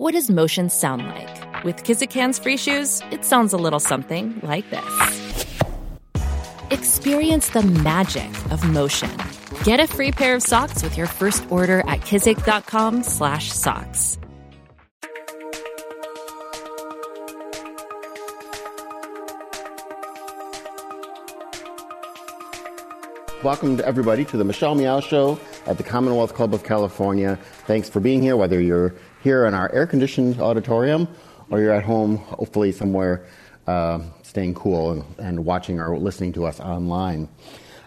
What does motion sound like? With Kizik hands free shoes, it sounds a little something like this. Experience the magic of motion. Get a free pair of socks with your first order at kizik.com/socks. Welcome to everybody to the Michelle Meow Show at the Commonwealth Club of California. Thanks for being here, whether you're here in our air-conditioned auditorium or you're at home, hopefully somewhere uh, staying cool and, and watching or listening to us online.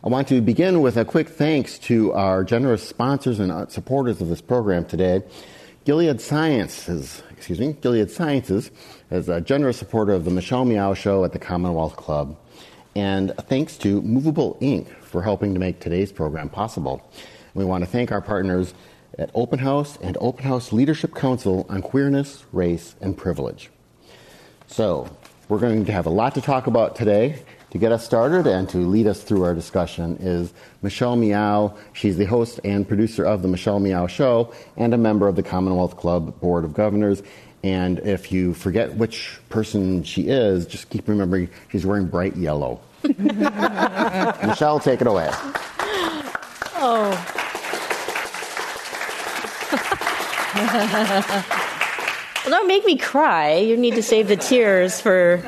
I want to begin with a quick thanks to our generous sponsors and uh, supporters of this program today. Gilead Sciences, excuse me, Gilead Sciences is a generous supporter of the Michelle Meow Show at the Commonwealth Club. And thanks to Movable Ink for helping to make today's program possible. We want to thank our partners at Open House and Open House Leadership Council on Queerness, Race, and Privilege. So, we're going to have a lot to talk about today. To get us started and to lead us through our discussion is Michelle Meow. She's the host and producer of The Michelle Meow Show and a member of the Commonwealth Club Board of Governors. And if you forget which person she is, just keep remembering she's wearing bright yellow. Michelle, take it away. Oh. Well, don't make me cry. You need to save the tears for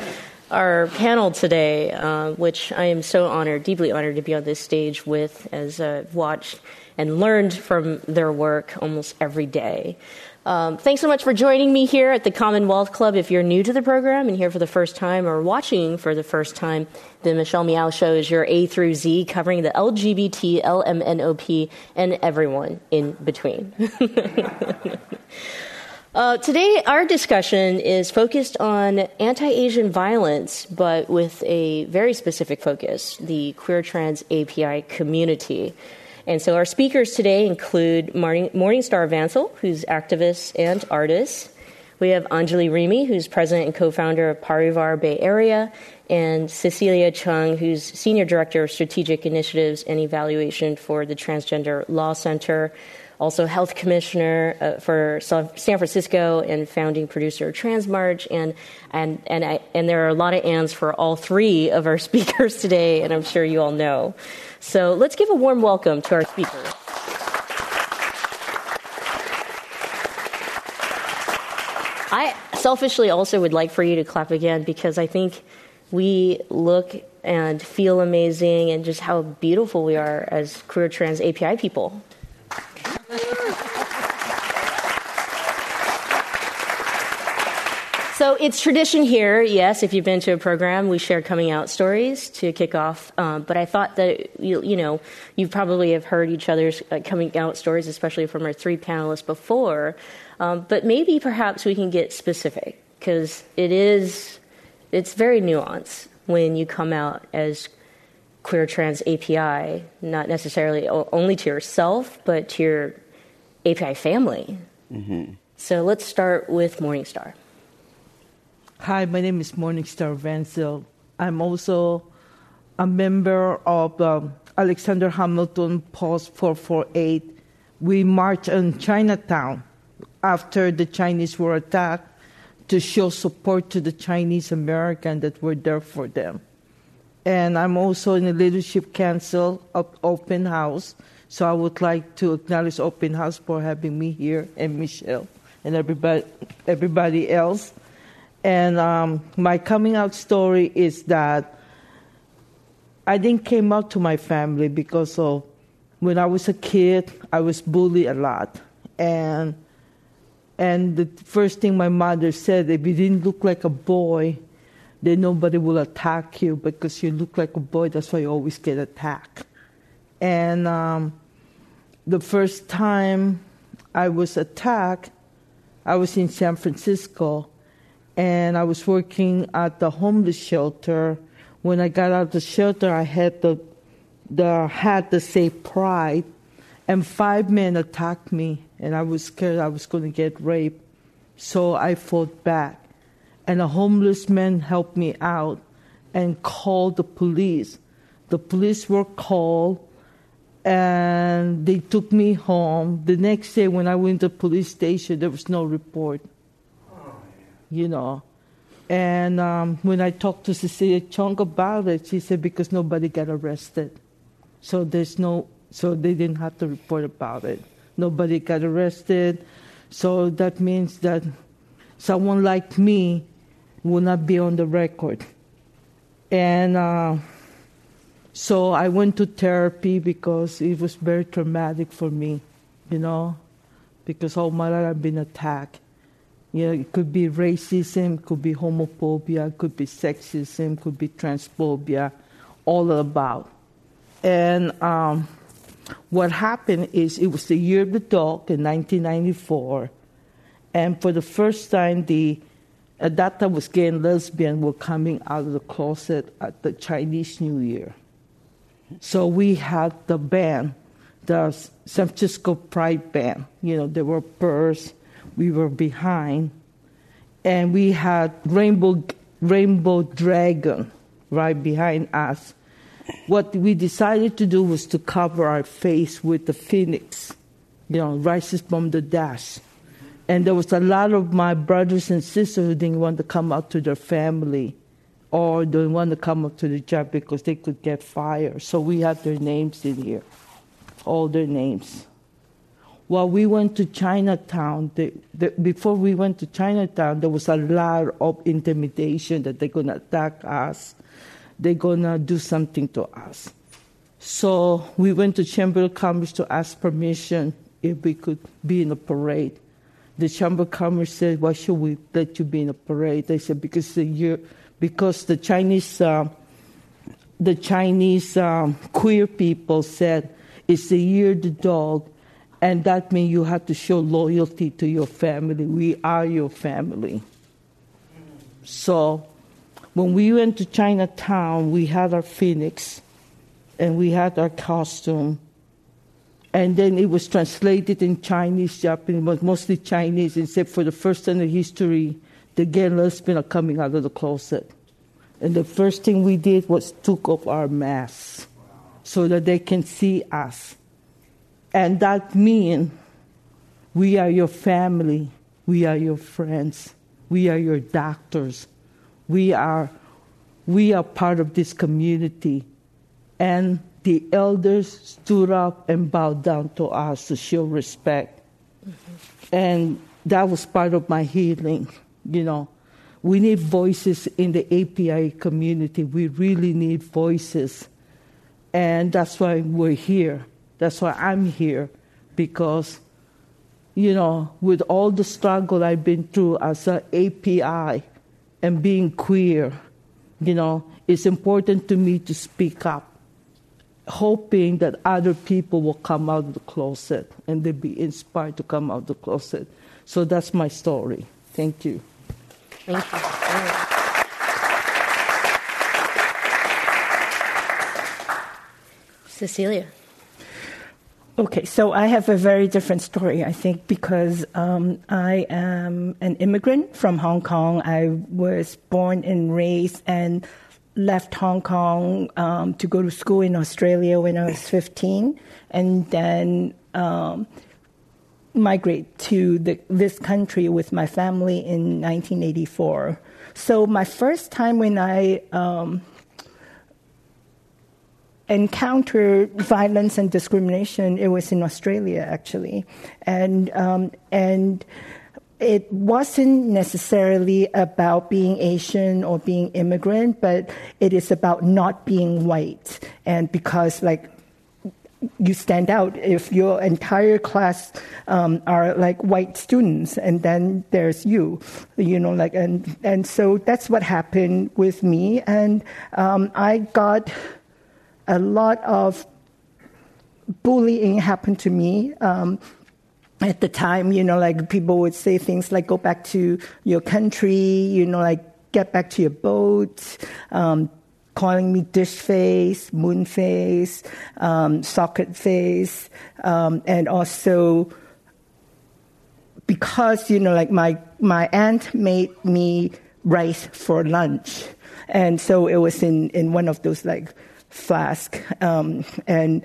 our panel today, uh, which I am so honored, deeply honored to be on this stage with, as I've watched and learned from their work almost every day. Um, thanks so much for joining me here at the Commonwealth Club. If you're new to the program and here for the first time or watching for the first time, the Michelle Meow Show is your A through Z covering the LGBT, LMNOP, and everyone in between. Uh, today, our discussion is focused on anti Asian violence, but with a very specific focus the queer trans API community. And so, our speakers today include Morning, Morningstar Vancil, who's activist and artist. We have Anjali Rimi, who's president and co founder of Parivar Bay Area, and Cecilia Chung, who's senior director of strategic initiatives and evaluation for the Transgender Law Center also health commissioner uh, for San Francisco and founding producer of Trans March. And, and, and, I, and there are a lot of ands for all three of our speakers today, and I'm sure you all know. So let's give a warm welcome to our speakers. I selfishly also would like for you to clap again because I think we look and feel amazing and just how beautiful we are as queer trans API people. So it's tradition here, yes. If you've been to a program, we share coming out stories to kick off. Um, but I thought that you, you, know you probably have heard each other's uh, coming out stories, especially from our three panelists before. Um, but maybe perhaps we can get specific because it is it's very nuanced when you come out as queer trans API, not necessarily only to yourself, but to your API family. Mm-hmm. So let's start with Morningstar. Hi, my name is Morningstar Vancil. I'm also a member of um, Alexander Hamilton Post 448. We marched on Chinatown after the Chinese were attacked to show support to the Chinese American that were there for them. And I'm also in the leadership council of Open House. So I would like to acknowledge Open House for having me here and Michelle and everybody, everybody else. And um, my coming out story is that I didn't came out to my family because of when I was a kid, I was bullied a lot. And and the first thing my mother said, if you didn't look like a boy, then nobody will attack you because you look like a boy. That's why you always get attacked. And um, the first time I was attacked, I was in San Francisco and I was working at the homeless shelter. When I got out of the shelter, I had the the hat that say pride, and five men attacked me, and I was scared I was going to get raped. So I fought back, and a homeless man helped me out and called the police. The police were called, and they took me home. The next day, when I went to the police station, there was no report you know. And um, when I talked to Cecilia Chung about it, she said because nobody got arrested, so there's no, so they didn't have to report about it. Nobody got arrested, so that means that someone like me will not be on the record. And uh, so I went to therapy because it was very traumatic for me, you know, because all my life I've been attacked. Know, it could be racism, could be homophobia, could be sexism, could be transphobia, all about. And um, what happened is it was the year of the dog in 1994, and for the first time, the at that time was gay and lesbian were coming out of the closet at the Chinese New Year. So we had the band, the San Francisco Pride Band. You know, there were birds we were behind, and we had Rainbow Rainbow Dragon right behind us. What we decided to do was to cover our face with the phoenix, you know, rises from the dash. And there was a lot of my brothers and sisters who didn't want to come out to their family or didn't want to come up to the job because they could get fired. So we had their names in here, all their names. While we went to Chinatown, the, the, before we went to Chinatown, there was a lot of intimidation that they're going to attack us, they're going to do something to us. So we went to Chamber of Commerce to ask permission if we could be in a parade. The Chamber of Commerce said, "Why should we let you be in a parade?" They said, "Because the year, because the Chinese, uh, the Chinese um, queer people said it's the year the dog, and that means you have to show loyalty to your family. We are your family. So when we went to Chinatown, we had our phoenix and we had our costume. And then it was translated in Chinese, Japanese, but mostly Chinese, except for the first time in history, the gay lesbian are coming out of the closet. And the first thing we did was took off our masks so that they can see us. And that means we are your family, we are your friends, we are your doctors, we are, we are part of this community. And the elders stood up and bowed down to us to show respect. Mm-hmm. And that was part of my healing, you know. We need voices in the API community. We really need voices. And that's why we're here. That's why I'm here, because, you know, with all the struggle I've been through as an API and being queer, you know, it's important to me to speak up, hoping that other people will come out of the closet and they'll be inspired to come out of the closet. So that's my story. Thank you. Thank you. Cecilia. Okay, so I have a very different story, I think, because um, I am an immigrant from Hong Kong. I was born and raised and left Hong Kong um, to go to school in Australia when I was 15, and then um, migrate to the, this country with my family in 1984. So my first time when I um, encountered violence and discrimination, it was in Australia actually, and um, and it wasn't necessarily about being Asian or being immigrant, but it is about not being white, and because like you stand out if your entire class um, are like white students and then there's you you know like and and so that's what happened with me. And um, i got a lot of bullying happened to me. Um, at the time, you know, like people would say things like, go back to your country, you know, like get back to your boat, um, calling me dish face, moon face, um, socket face, um, and also because, you know, like my, my aunt made me rice for lunch. And so it was in, in one of those like flask. Um, and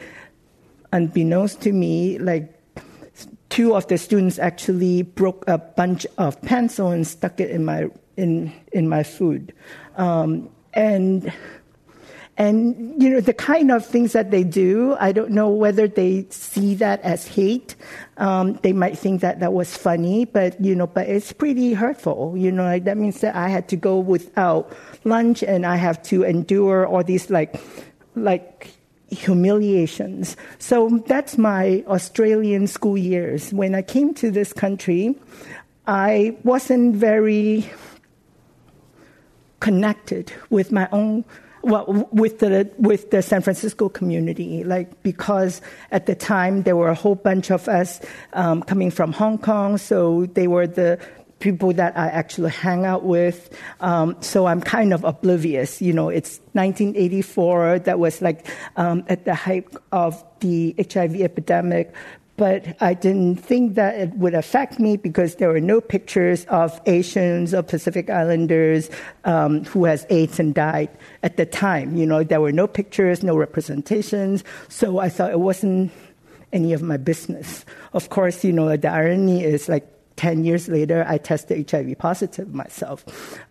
unbeknownst to me, like two of the students actually broke a bunch of pencil and stuck it in my in in my food, um, and and you know the kind of things that they do. I don't know whether they see that as hate. Um, they might think that that was funny, but you know, but it's pretty hurtful. You know, like that means that I had to go without lunch and I have to endure all these like like humiliations. So that's my Australian school years. When I came to this country, I wasn't very connected with my own well with the with the San Francisco community like because at the time there were a whole bunch of us um, coming from Hong Kong so they were the people that I actually hang out with. Um, so I'm kind of oblivious. You know, it's 1984. That was like um, at the height of the HIV epidemic. But I didn't think that it would affect me because there were no pictures of Asians or Pacific Islanders um, who has AIDS and died at the time. You know, there were no pictures, no representations. So I thought it wasn't any of my business. Of course, you know, the irony is like 10 years later, I tested HIV positive myself.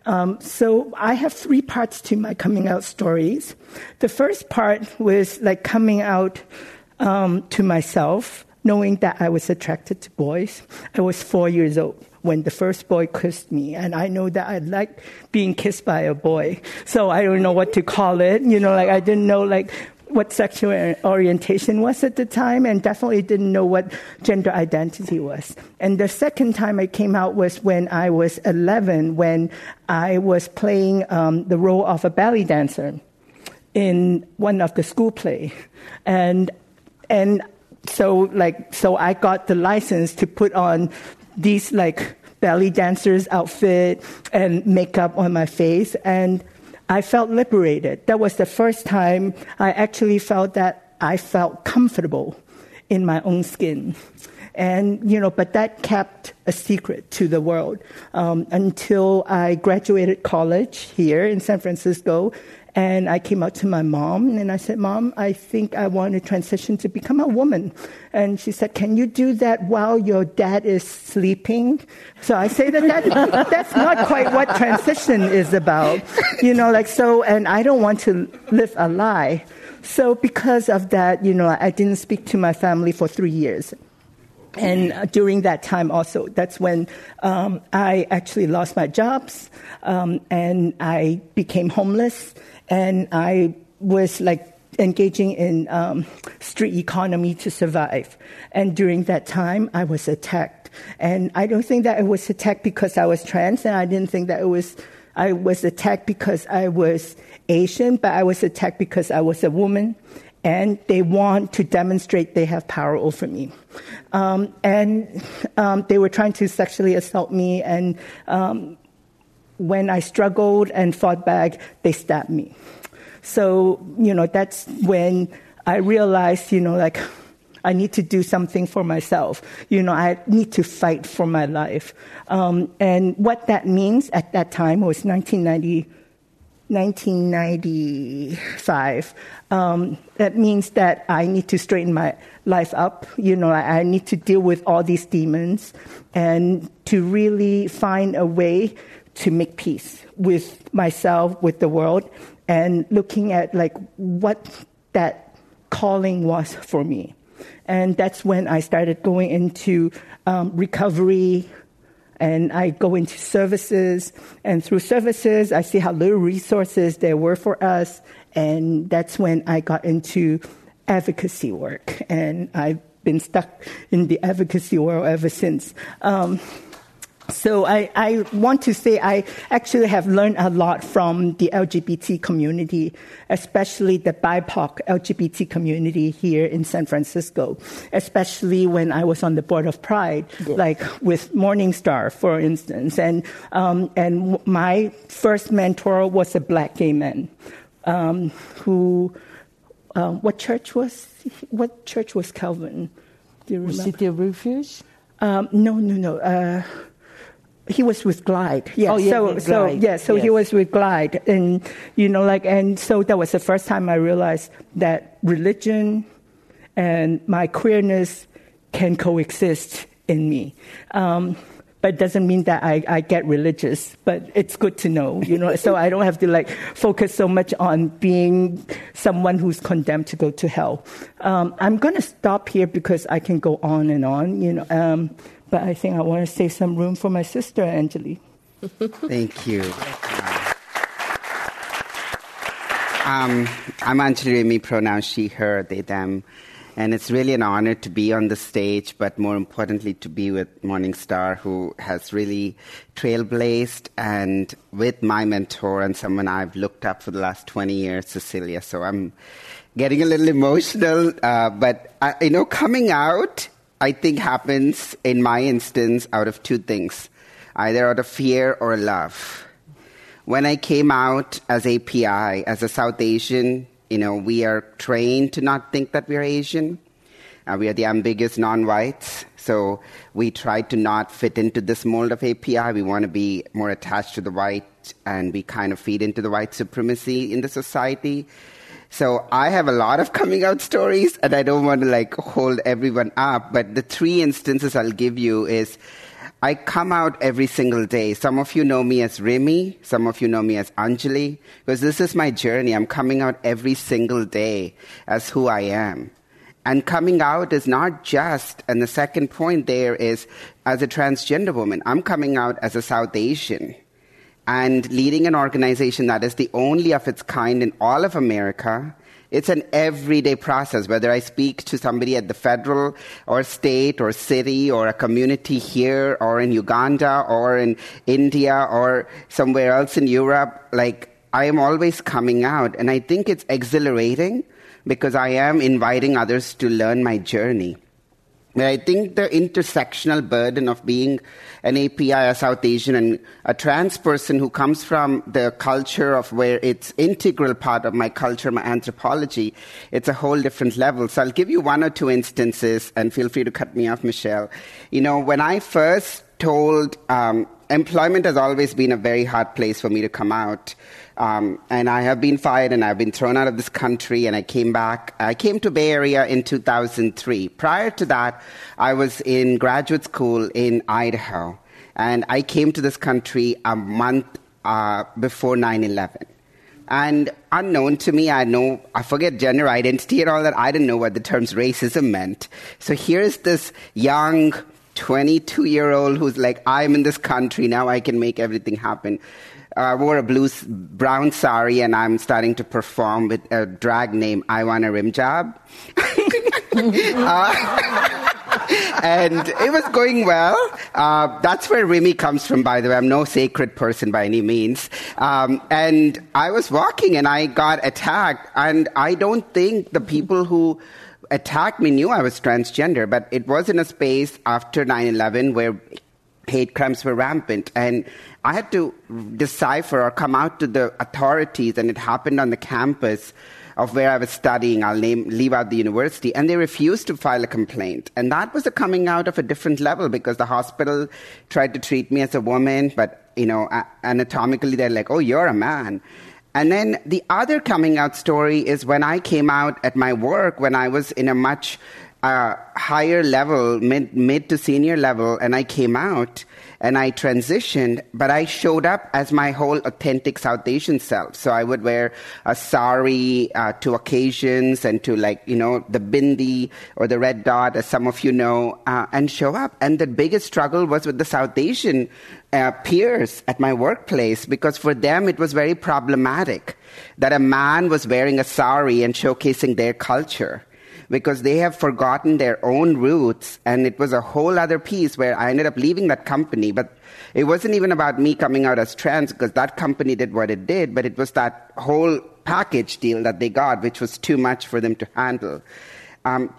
Um, so I have three parts to my coming out stories. The first part was like coming out um, to myself, knowing that I was attracted to boys. I was four years old when the first boy kissed me, and I know that I like being kissed by a boy. So I don't know what to call it. You know, like I didn't know like what sexual orientation was at the time and definitely didn't know what gender identity was. And the second time I came out was when I was 11, when I was playing um, the role of a belly dancer in one of the school play. And, and so like, so I got the license to put on these like belly dancers outfit and makeup on my face and I felt liberated. That was the first time I actually felt that I felt comfortable in my own skin. And, you know, but that kept a secret to the world um, until I graduated college here in San Francisco and I came out to my mom and I said, Mom, I think I want to transition to become a woman. And she said, Can you do that while your dad is sleeping? So I say that, that that's not quite what transition is about. You know, like so, and I don't want to live a lie. So because of that, you know, I didn't speak to my family for three years. And uh, during that time, also, that's when um, I actually lost my jobs um, and I became homeless and I was like engaging in um, street economy to survive. And during that time, I was attacked. And I don't think that it was attacked because I was trans, and I didn't think that it was I was attacked because I was Asian, but I was attacked because I was a woman, and they want to demonstrate they have power over me. Um, and um, they were trying to sexually assault me, and um, when I struggled and fought back, they stabbed me. So, you know, that's when I realized, you know, like, I need to do something for myself. You know, I need to fight for my life. Um, and what that means at that time was 1990, 1995. Um, that means that I need to straighten my life up. You know, I, I need to deal with all these demons and to really find a way to make peace with myself, with the world, and looking at like what that calling was for me. And that's when I started going into um, recovery and I go into services. And through services, I see how little resources there were for us. And that's when I got into advocacy work. And I've been stuck in the advocacy world ever since. Um, so I, I, want to say I actually have learned a lot from the LGBT community, especially the BIPOC LGBT community here in San Francisco, especially when I was on the board of Pride, yeah. like with Morningstar, for instance. And, um, and my first mentor was a black gay man um, who, um, what church was, what church was Calvin? Do you remember? City of Refuge? Um, no, no, no. Uh, he was with Glide. Yeah. Oh, yeah, so, so yeah, so yes. he was with Glide, and you know, like, and so that was the first time I realized that religion and my queerness can coexist in me. Um, but it doesn't mean that I, I get religious, but it's good to know, you know, so I don't have to like focus so much on being someone who's condemned to go to hell. Um, I'm going to stop here because I can go on and on, you know, um, but I think I want to save some room for my sister, Anjali. Thank you. Um, I'm Anjali Rimi, pronouns she, her, they, them. And it's really an honor to be on the stage, but more importantly, to be with Morningstar, who has really trailblazed and with my mentor and someone I've looked up for the last 20 years, Cecilia. So I'm getting a little emotional. Uh, but, I, you know, coming out, I think happens in my instance out of two things either out of fear or love. When I came out as API, as a South Asian, you know, we are trained to not think that we are Asian. Uh, we are the ambiguous non-whites, so we try to not fit into this mold of API. We want to be more attached to the white, and we kind of feed into the white supremacy in the society. So I have a lot of coming out stories, and I don't want to like hold everyone up. But the three instances I'll give you is I come out every single day. Some of you know me as Rimi, some of you know me as Anjali, because this is my journey. I'm coming out every single day as who I am. And coming out is not just, and the second point there is as a transgender woman, I'm coming out as a South Asian and leading an organization that is the only of its kind in all of America it's an everyday process, whether I speak to somebody at the federal or state or city or a community here or in Uganda or in India or somewhere else in Europe. Like, I am always coming out, and I think it's exhilarating because I am inviting others to learn my journey. I think the intersectional burden of being an API, a South Asian, and a trans person who comes from the culture of where it's integral part of my culture, my anthropology, it's a whole different level. So I'll give you one or two instances, and feel free to cut me off, Michelle. You know, when I first told, um, employment has always been a very hard place for me to come out. Um, and I have been fired and I've been thrown out of this country and I came back. I came to Bay Area in 2003. Prior to that, I was in graduate school in Idaho. And I came to this country a month uh, before 9 11. And unknown to me, I know, I forget gender identity and all that. I didn't know what the terms racism meant. So here's this young 22 year old who's like, I'm in this country, now I can make everything happen. I wore a blue brown sari and I'm starting to perform with a drag name I Want a Rim Job. uh, and it was going well. Uh, that's where Rimi comes from, by the way. I'm no sacred person by any means. Um, and I was walking and I got attacked. And I don't think the people who attacked me knew I was transgender, but it was in a space after 9 11 where hate crimes were rampant. And I had to decipher or come out to the authorities, and it happened on the campus of where I was studying. I'll name, leave out the university. And they refused to file a complaint. And that was a coming out of a different level because the hospital tried to treat me as a woman, but, you know, anatomically they're like, oh, you're a man. And then the other coming out story is when I came out at my work when I was in a much uh, higher level, mid, mid to senior level, and I came out and I transitioned, but I showed up as my whole authentic South Asian self. So I would wear a sari uh, to occasions and to like, you know, the bindi or the red dot, as some of you know, uh, and show up. And the biggest struggle was with the South Asian uh, peers at my workplace because for them it was very problematic that a man was wearing a sari and showcasing their culture because they have forgotten their own roots. And it was a whole other piece where I ended up leaving that company. But it wasn't even about me coming out as trans because that company did what it did, but it was that whole package deal that they got, which was too much for them to handle. Um,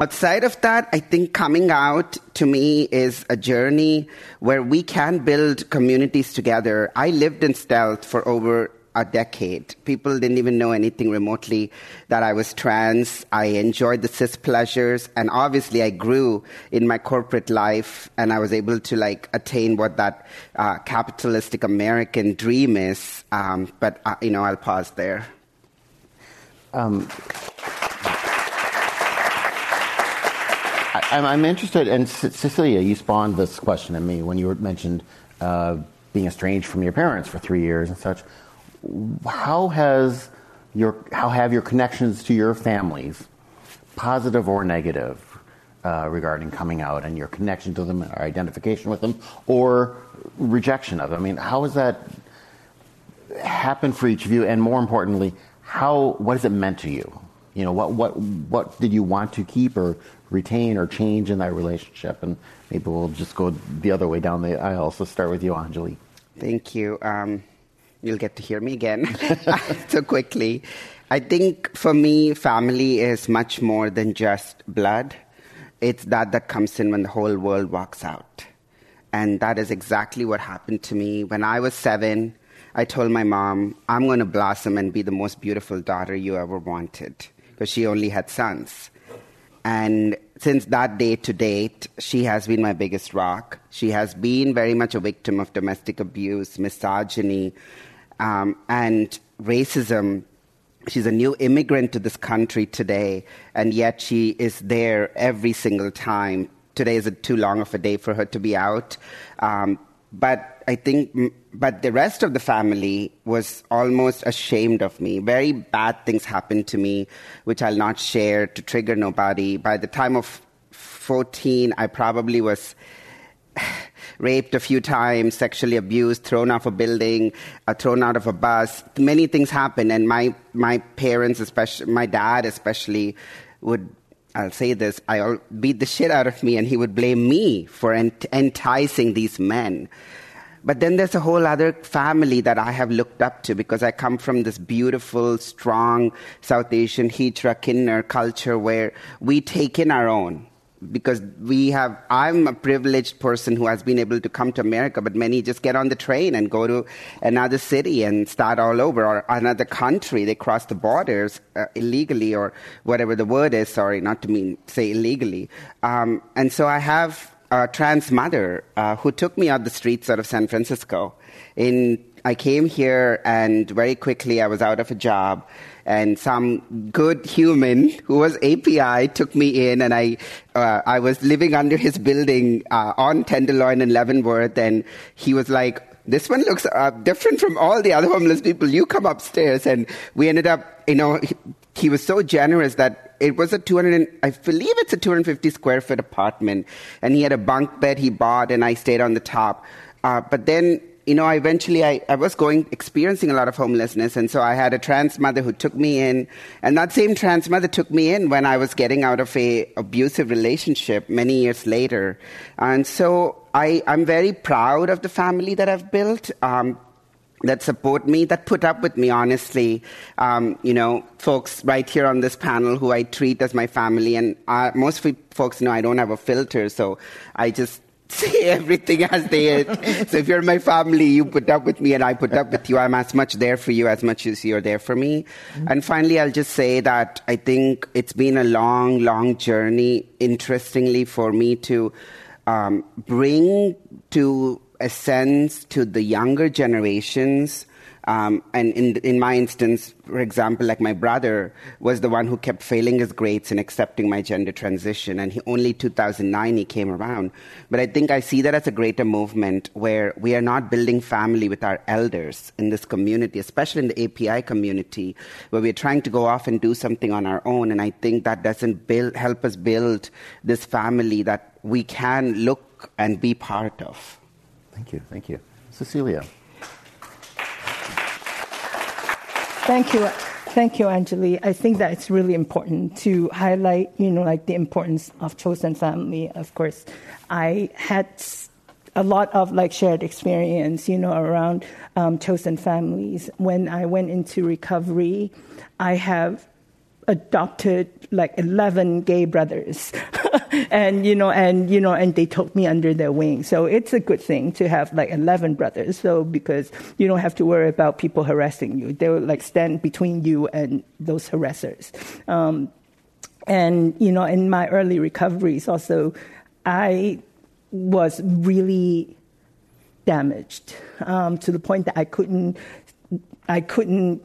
outside of that, I think coming out to me is a journey where we can build communities together. I lived in stealth for over a decade. People didn't even know anything remotely that I was trans. I enjoyed the cis pleasures, and obviously I grew in my corporate life, and I was able to like attain what that uh, capitalistic American dream is. Um, but uh, you know, I'll pause there. Um, I, I'm, I'm interested, and Cecilia, you spawned this question in me when you mentioned uh, being estranged from your parents for three years and such. How has your how have your connections to your families, positive or negative, uh, regarding coming out and your connection to them, or identification with them, or rejection of them? I mean, how has that happened for each of you, and more importantly, how what has it meant to you? You know, what what what did you want to keep or retain or change in that relationship? And maybe we'll just go the other way down the aisle. So start with you, Anjali. Thank you. Um, you'll get to hear me again so quickly. I think for me, family is much more than just blood. It's that that comes in when the whole world walks out. And that is exactly what happened to me. When I was seven, I told my mom, I'm going to blossom and be the most beautiful daughter you ever wanted, because she only had sons. And since that day to date, she has been my biggest rock. She has been very much a victim of domestic abuse, misogyny, um, and racism. She's a new immigrant to this country today, and yet she is there every single time. Today is too long of a day for her to be out. Um, but I think, but the rest of the family was almost ashamed of me. Very bad things happened to me, which I'll not share to trigger nobody. By the time of 14, I probably was raped a few times, sexually abused, thrown off a building, uh, thrown out of a bus. Many things happen, and my my parents, especially my dad, especially, would I'll say this, I'll beat the shit out of me, and he would blame me for ent- enticing these men. But then there's a whole other family that I have looked up to because I come from this beautiful, strong South Asian Hijra Kinner culture where we take in our own because we have i'm a privileged person who has been able to come to america but many just get on the train and go to another city and start all over or another country. They cross the borders uh, illegally or whatever the word is sorry not to mean say illegally. Um, and so i have a trans mother uh, who took me out the streets out of san francisco. In i came here and very quickly i was out of a job and some good human who was API took me in, and I uh, I was living under his building uh, on Tenderloin and Leavenworth, and he was like. This one looks uh, different from all the other homeless people. You come upstairs, and we ended up, you know, he, he was so generous that it was a 200 i believe it's a 250 square foot apartment and he had a bunk bed he bought and i stayed on the top uh, but then you know, eventually I, I was going experiencing a lot of homelessness, and so I had a trans mother who took me in, and that same trans mother took me in when I was getting out of a abusive relationship many years later, and so I I'm very proud of the family that I've built. Um, that support me, that put up with me, honestly. Um, you know, folks right here on this panel who I treat as my family, and uh, most folks know I don't have a filter, so I just say everything as they is. so if you're my family, you put up with me and I put up with you. I'm as much there for you as much as you're there for me. Mm-hmm. And finally, I'll just say that I think it's been a long, long journey, interestingly, for me to um, bring to a sense to the younger generations um, and in, in my instance, for example, like my brother was the one who kept failing his grades and accepting my gender transition. And he, only 2009 he came around. But I think I see that as a greater movement where we are not building family with our elders in this community, especially in the API community, where we're trying to go off and do something on our own. And I think that doesn't build, help us build this family that we can look and be part of. Thank you. Thank you. Cecilia. Thank you. Thank you, Anjali. I think that it's really important to highlight, you know, like the importance of chosen family. Of course, I had a lot of like shared experience, you know, around um, chosen families. When I went into recovery, I have adopted like 11 gay brothers. And you know and you know and they took me under their wing. So it's a good thing to have like 11 brothers so because you don't have to worry about people harassing you. They will like stand between you and those harassers. Um, and you know in my early recoveries also i was really damaged um, to the point that i couldn't i couldn't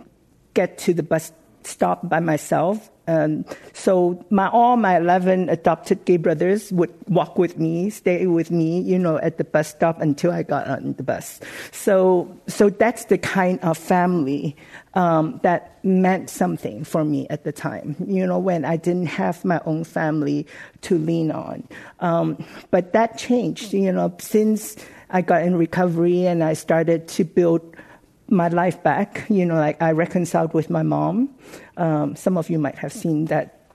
get to the bus stop by myself. Um, so my all my eleven adopted gay brothers would walk with me, stay with me, you know, at the bus stop until I got on the bus. So so that's the kind of family um, that meant something for me at the time. You know, when I didn't have my own family to lean on. Um, but that changed. You know, since I got in recovery and I started to build my life back. You know, like I reconciled with my mom. Um, some of you might have seen that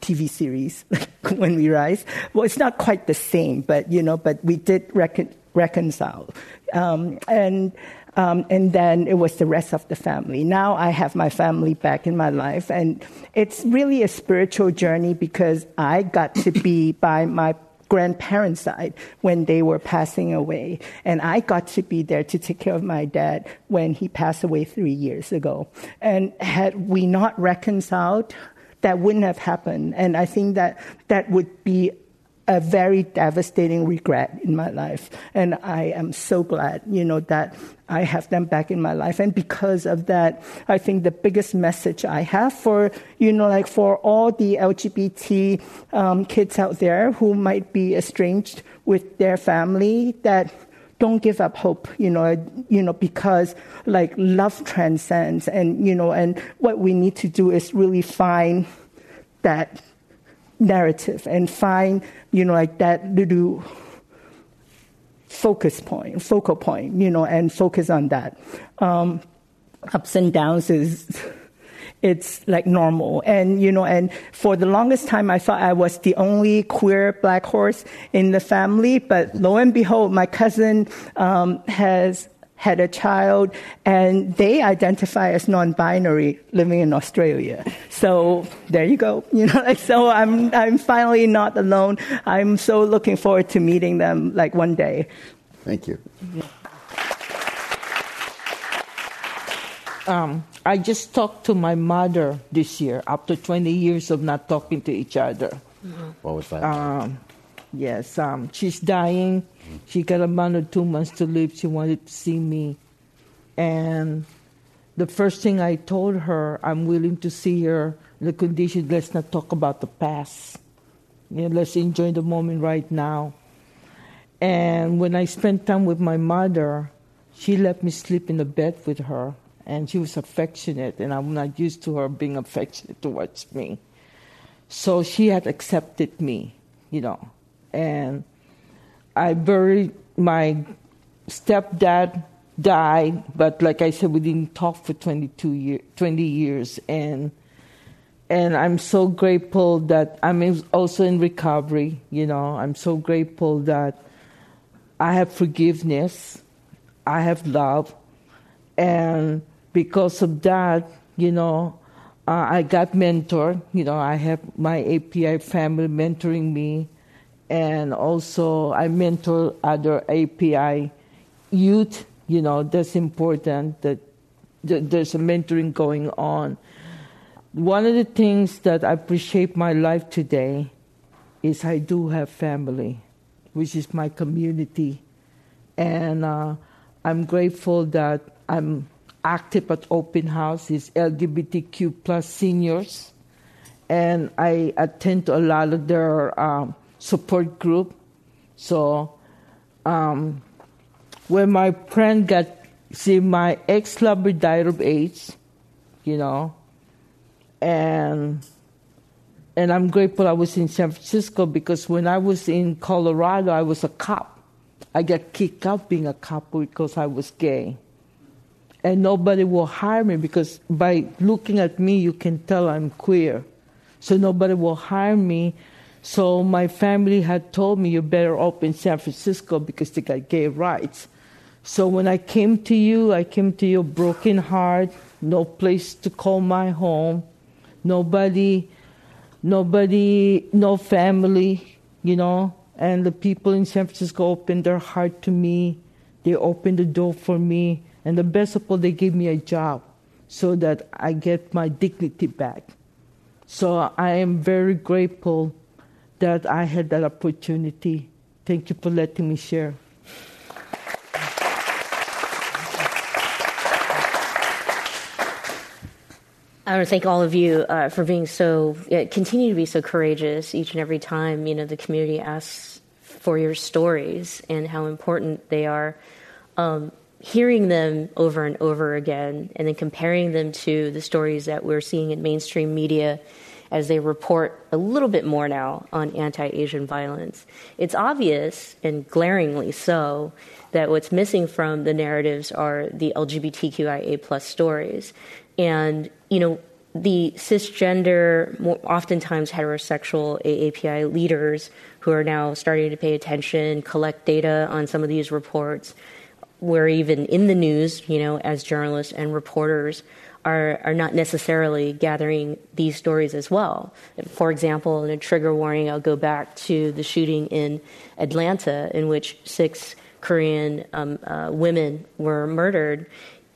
TV series, When We Rise. Well, it's not quite the same, but you know, but we did recon- reconcile, um, and. Um, and then it was the rest of the family. Now I have my family back in my life, and it's really a spiritual journey because I got to be by my grandparents' side when they were passing away. And I got to be there to take care of my dad when he passed away three years ago. And had we not reconciled, that wouldn't have happened. And I think that that would be a very devastating regret in my life. And I am so glad, you know, that I have them back in my life. And because of that, I think the biggest message I have for, you know, like for all the LGBT um, kids out there who might be estranged with their family, that don't give up hope, you know, you know, because like love transcends and, you know, and what we need to do is really find that narrative and find, you know, like that little focus point, focal point, you know, and focus on that. Um, ups and downs is it's like normal. And, you know, and for the longest time, I thought I was the only queer black horse in the family. But lo and behold, my cousin um, has had a child, and they identify as non-binary living in Australia. So there you go. You know, like, so I'm I'm finally not alone. I'm so looking forward to meeting them like one day. Thank you. Um, I just talked to my mother this year after 20 years of not talking to each other. What was that? Um, yes, um, she's dying. She got a month or two months to live. She wanted to see me. And the first thing I told her, I'm willing to see her. The condition, let's not talk about the past. You know, let's enjoy the moment right now. And when I spent time with my mother, she let me sleep in the bed with her. And she was affectionate, and I'm not used to her being affectionate towards me. So she had accepted me, you know. And I buried my stepdad died, but like I said, we didn't talk for 22 year, 20 years, and and I'm so grateful that I'm also in recovery. You know, I'm so grateful that I have forgiveness, I have love, and because of that, you know, uh, I got mentored. You know, I have my API family mentoring me and also I mentor other API youth. You know, that's important that there's a mentoring going on. One of the things that I appreciate my life today is I do have family, which is my community, and uh, I'm grateful that I'm active at open houses, LGBTQ plus seniors, and I attend a lot of their um, support group. So um, when my friend got, see, my ex lover died of AIDS, you know, and and I'm grateful I was in San Francisco because when I was in Colorado, I was a cop. I got kicked out being a cop because I was gay. And nobody will hire me because by looking at me, you can tell I'm queer. So nobody will hire me so my family had told me, you're better off in San Francisco because they got gay rights. So when I came to you, I came to your broken heart, no place to call my home, nobody, nobody, no family, you know. And the people in San Francisco opened their heart to me. They opened the door for me. And the best of all, they gave me a job so that I get my dignity back. So I am very grateful that I had that opportunity. Thank you for letting me share. I want to thank all of you uh, for being so, uh, continue to be so courageous each and every time, you know, the community asks for your stories and how important they are. Um, hearing them over and over again and then comparing them to the stories that we're seeing in mainstream media as they report a little bit more now on anti Asian violence. It's obvious and glaringly so that what's missing from the narratives are the LGBTQIA plus stories. And, you know, the cisgender, oftentimes heterosexual AAPI leaders who are now starting to pay attention, collect data on some of these reports, we're even in the news, you know, as journalists and reporters are, are not necessarily gathering these stories as well. For example, in a trigger warning, I'll go back to the shooting in Atlanta, in which six Korean um, uh, women were murdered.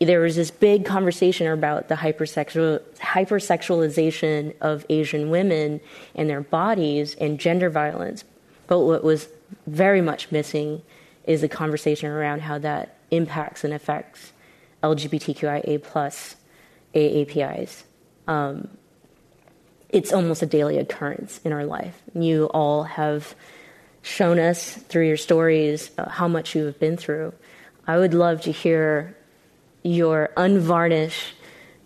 There was this big conversation about the hypersexual, hypersexualization of Asian women and their bodies and gender violence. But what was very much missing is a conversation around how that impacts and affects LGBTQIA plus AAPIs. Um, it's almost a daily occurrence in our life. You all have shown us through your stories uh, how much you have been through. I would love to hear your unvarnished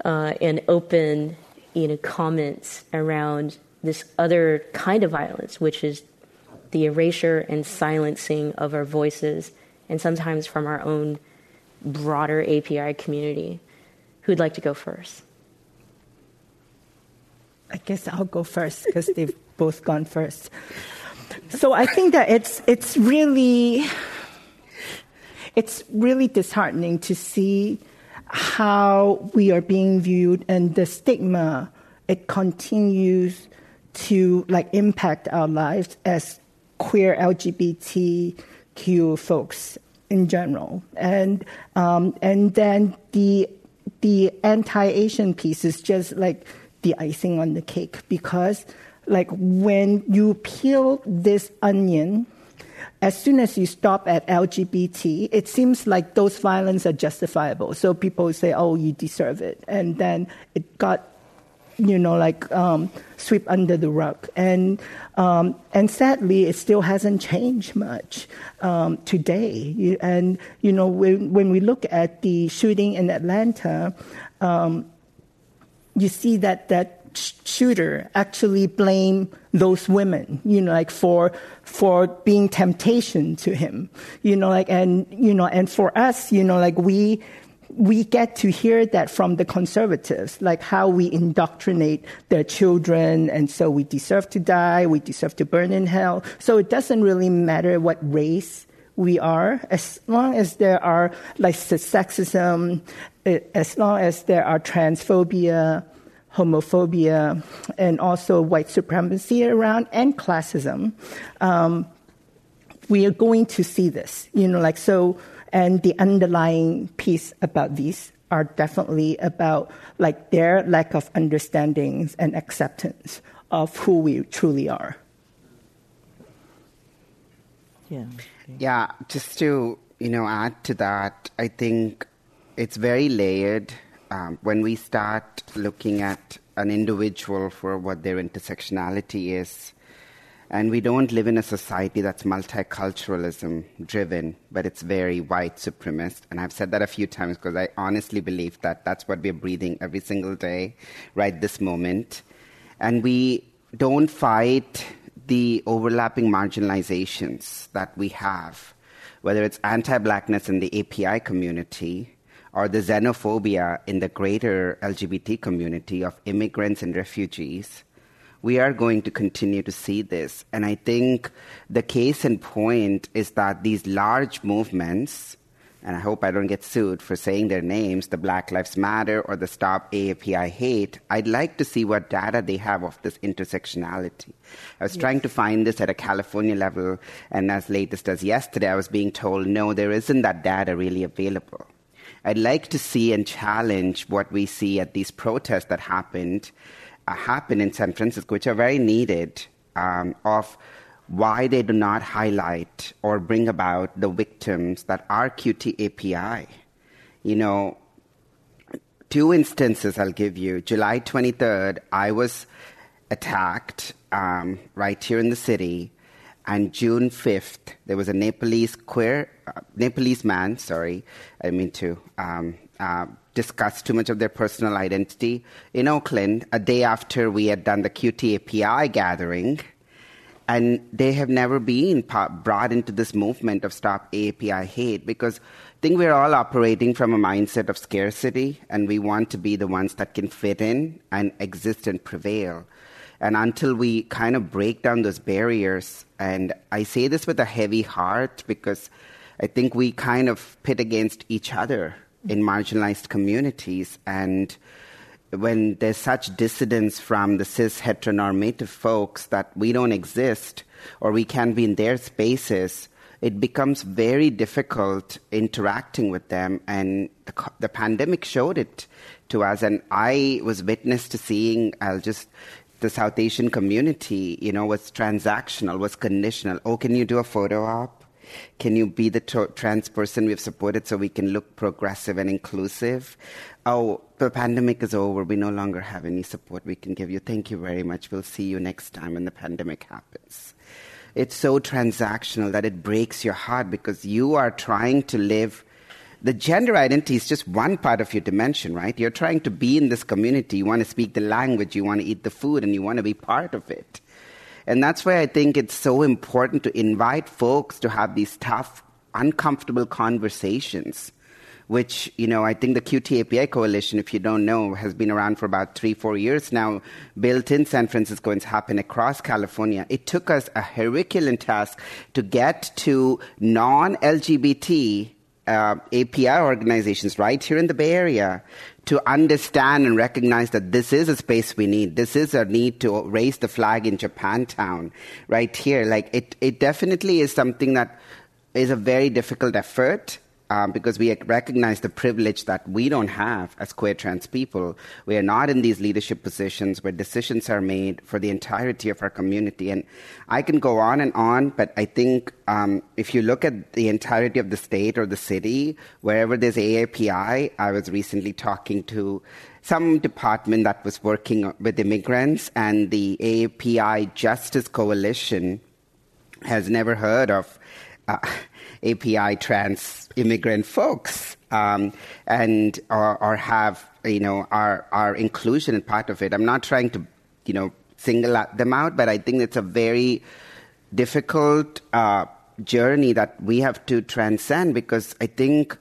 uh, and open, you know, comments around this other kind of violence, which is the erasure and silencing of our voices, and sometimes from our own broader API community. Who'd like to go first? I guess I'll go first because they've both gone first. So I think that it's it's really it's really disheartening to see how we are being viewed and the stigma it continues to like impact our lives as queer LGBTQ folks in general, and um, and then the the anti-Asian piece is just like the icing on the cake because like when you peel this onion as soon as you stop at LGBT, it seems like those violence are justifiable. So people say, "Oh, you deserve it," and then it got you know, like um, sweep under the rug. And um, and sadly, it still hasn't changed much um, today. And you know, when when we look at the shooting in Atlanta, um, you see that that shooter actually blamed those women, you know, like for for being temptation to him, you know, like and you know, and for us, you know, like we we get to hear that from the conservatives, like how we indoctrinate their children, and so we deserve to die, we deserve to burn in hell. So it doesn't really matter what race we are, as long as there are like sexism, as long as there are transphobia, homophobia, and also white supremacy around, and classism. Um, we are going to see this, you know, like so and the underlying piece about these are definitely about like their lack of understandings and acceptance of who we truly are. Yeah. Yeah, just to, you know, add to that, I think it's very layered um, when we start looking at an individual for what their intersectionality is and we don't live in a society that's multiculturalism driven, but it's very white supremacist. And I've said that a few times because I honestly believe that that's what we're breathing every single day, right this moment. And we don't fight the overlapping marginalizations that we have, whether it's anti blackness in the API community or the xenophobia in the greater LGBT community of immigrants and refugees we are going to continue to see this. And I think the case in point is that these large movements, and I hope I don't get sued for saying their names, the Black Lives Matter or the Stop AAPI Hate, I'd like to see what data they have of this intersectionality. I was yes. trying to find this at a California level, and as latest as yesterday, I was being told, no, there isn't that data really available. I'd like to see and challenge what we see at these protests that happened happen in San Francisco, which are very needed, um, of why they do not highlight or bring about the victims that are QT API. You know, two instances I'll give you. July 23rd, I was attacked um, right here in the city. And June 5th, there was a Nepalese queer, uh, Nepalese man, sorry, I mean to um, uh, discuss too much of their personal identity in Oakland a day after we had done the QTAPI gathering. And they have never been brought into this movement of Stop AAPI Hate because I think we're all operating from a mindset of scarcity and we want to be the ones that can fit in and exist and prevail. And until we kind of break down those barriers, and I say this with a heavy heart because I think we kind of pit against each other in marginalized communities. And when there's such dissidence from the cis heteronormative folks that we don't exist or we can't be in their spaces, it becomes very difficult interacting with them. And the, the pandemic showed it to us. And I was witness to seeing, I'll just the South Asian community, you know, was transactional, was conditional. Oh, can you do a photo op? Can you be the trans person we've supported so we can look progressive and inclusive? Oh, the pandemic is over. We no longer have any support we can give you. Thank you very much. We'll see you next time when the pandemic happens. It's so transactional that it breaks your heart because you are trying to live the gender identity is just one part of your dimension, right? You're trying to be in this community. You want to speak the language, you want to eat the food, and you want to be part of it. And that's why I think it's so important to invite folks to have these tough, uncomfortable conversations, which, you know, I think the QTAPI Coalition, if you don't know, has been around for about three, four years now, built in San Francisco and it's happened across California. It took us a Herculean task to get to non LGBT uh, API organizations right here in the Bay Area to understand and recognize that this is a space we need. This is a need to raise the flag in Japantown right here. Like it, it definitely is something that is a very difficult effort um, because we recognize the privilege that we don't have as queer trans people. We are not in these leadership positions where decisions are made for the entirety of our community. And I can go on and on, but I think um, if you look at the entirety of the state or the city, wherever there's AAPI, I was recently talking to some department that was working with immigrants, and the AAPI Justice Coalition has never heard of. Uh, API trans immigrant folks um, and or, or, have you know our our inclusion and part of it. I'm not trying to you know single them out, but I think it's a very difficult uh, journey that we have to transcend because I think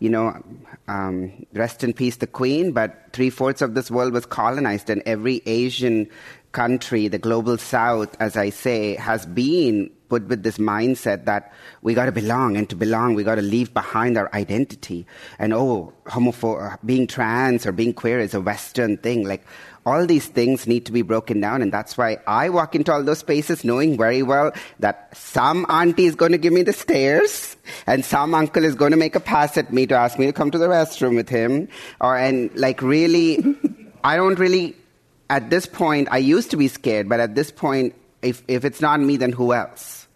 you know, um, rest in peace, the Queen, but three fourths of this world was colonized, and every Asian country, the global South, as I say, has been put with this mindset that we got to belong, and to belong, we got to leave behind our identity. And oh, homophobe, being trans or being queer is a Western thing. Like all these things need to be broken down, and that's why I walk into all those spaces knowing very well that some auntie is going to give me the stares, and some uncle is going to make a pass at me to ask me to come to the restroom with him, or and like really, I don't really. At this point, I used to be scared, but at this point, if, if it's not me, then who else?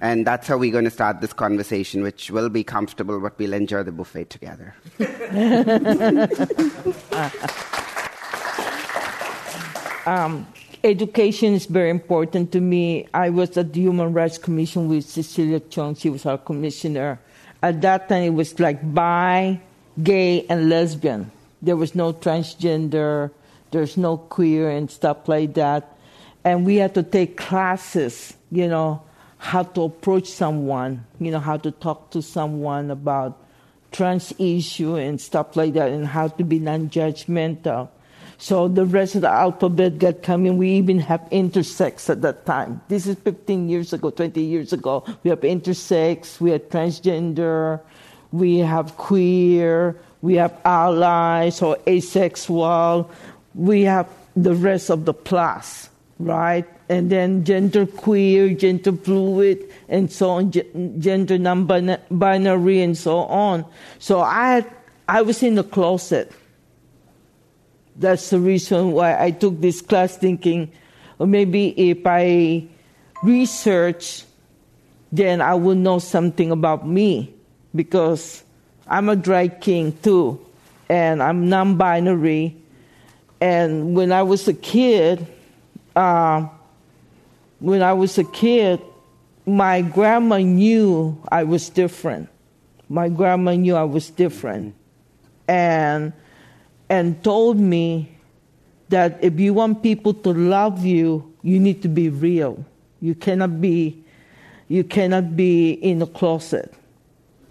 And that's how we're going to start this conversation, which will be comfortable, but we'll enjoy the buffet together. um, education is very important to me. I was at the Human Rights Commission with Cecilia Chung. She was our commissioner. At that time, it was like bi, gay, and lesbian. There was no transgender. There's no queer and stuff like that and we had to take classes, you know, how to approach someone, you know, how to talk to someone about trans issue and stuff like that, and how to be non-judgmental. So the rest of the alphabet got coming. We even have intersex at that time. This is 15 years ago, 20 years ago. We have intersex, we have transgender, we have queer, we have allies or asexual, we have the rest of the plus right? And then gender queer, gender fluid, and so on, gender non-binary, and so on. So I, I was in the closet. That's the reason why I took this class, thinking, maybe if I research, then I will know something about me, because I'm a drag king too, and I'm non binary. And when I was a kid, uh, when I was a kid, my grandma knew I was different. My grandma knew I was different. And, and told me that if you want people to love you, you need to be real. You cannot be, you cannot be in a closet.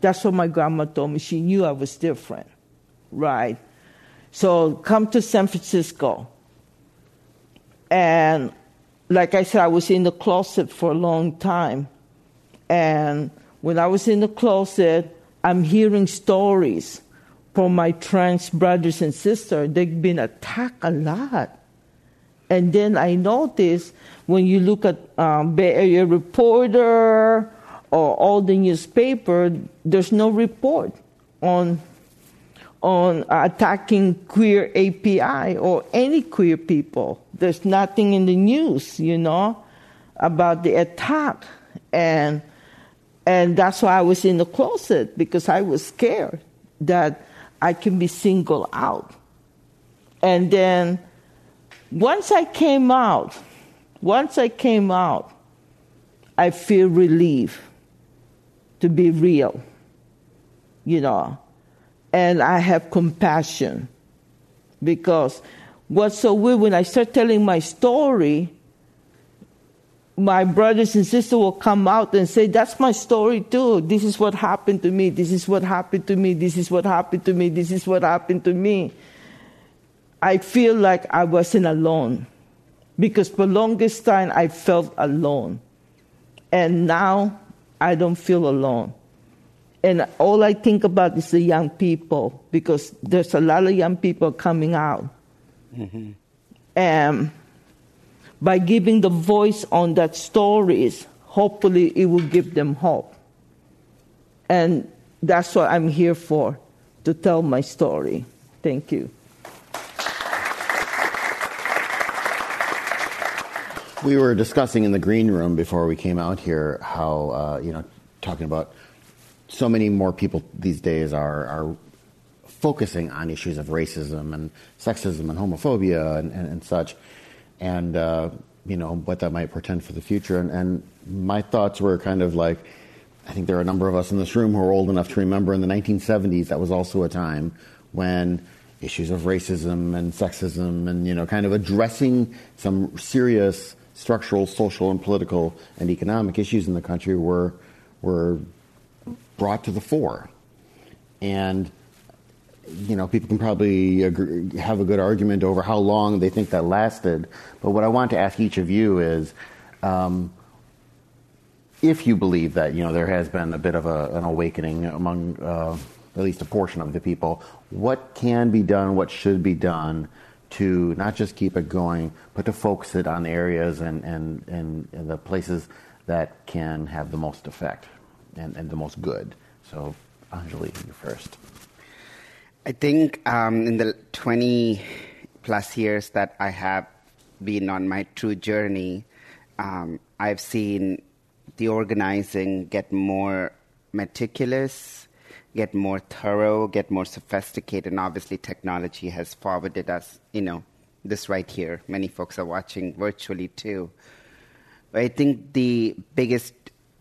That's what my grandma told me. She knew I was different, right? So come to San Francisco. And like I said, I was in the closet for a long time. And when I was in the closet, I'm hearing stories from my trans brothers and sisters. They've been attacked a lot. And then I noticed when you look at um, Bay Area Reporter or all the newspaper, there's no report on on attacking queer API or any queer people. There's nothing in the news, you know, about the attack. And and that's why I was in the closet because I was scared that I can be singled out. And then once I came out, once I came out, I feel relief to be real, you know, and I have compassion because what's so weird when I start telling my story, my brothers and sisters will come out and say, That's my story too. This is what happened to me. This is what happened to me. This is what happened to me. This is what happened to me. I feel like I wasn't alone because for longest time I felt alone. And now I don't feel alone. And all I think about is the young people because there's a lot of young people coming out. Mm-hmm. And by giving the voice on that stories, hopefully it will give them hope. And that's what I'm here for, to tell my story. Thank you. We were discussing in the green room before we came out here how, uh, you know, talking about so many more people these days are, are focusing on issues of racism and sexism and homophobia and, and, and such and uh, you know what that might portend for the future. And, and, my thoughts were kind of like, I think there are a number of us in this room who are old enough to remember in the 1970s that was also a time when issues of racism and sexism and you know kind of addressing some serious structural, social, and political and economic issues in the country were were brought to the fore. And you know, people can probably agree, have a good argument over how long they think that lasted. But what I want to ask each of you is, um, if you believe that you know there has been a bit of a, an awakening among uh, at least a portion of the people, what can be done, what should be done to not just keep it going, but to focus it on areas and, and, and, and the places that can have the most effect and, and the most good. So, Anjali, you first. I think um, in the 20 plus years that I have been on my true journey, um, I've seen the organizing get more meticulous, get more thorough, get more sophisticated, and obviously technology has forwarded us, you know, this right here. Many folks are watching virtually too. But I think the biggest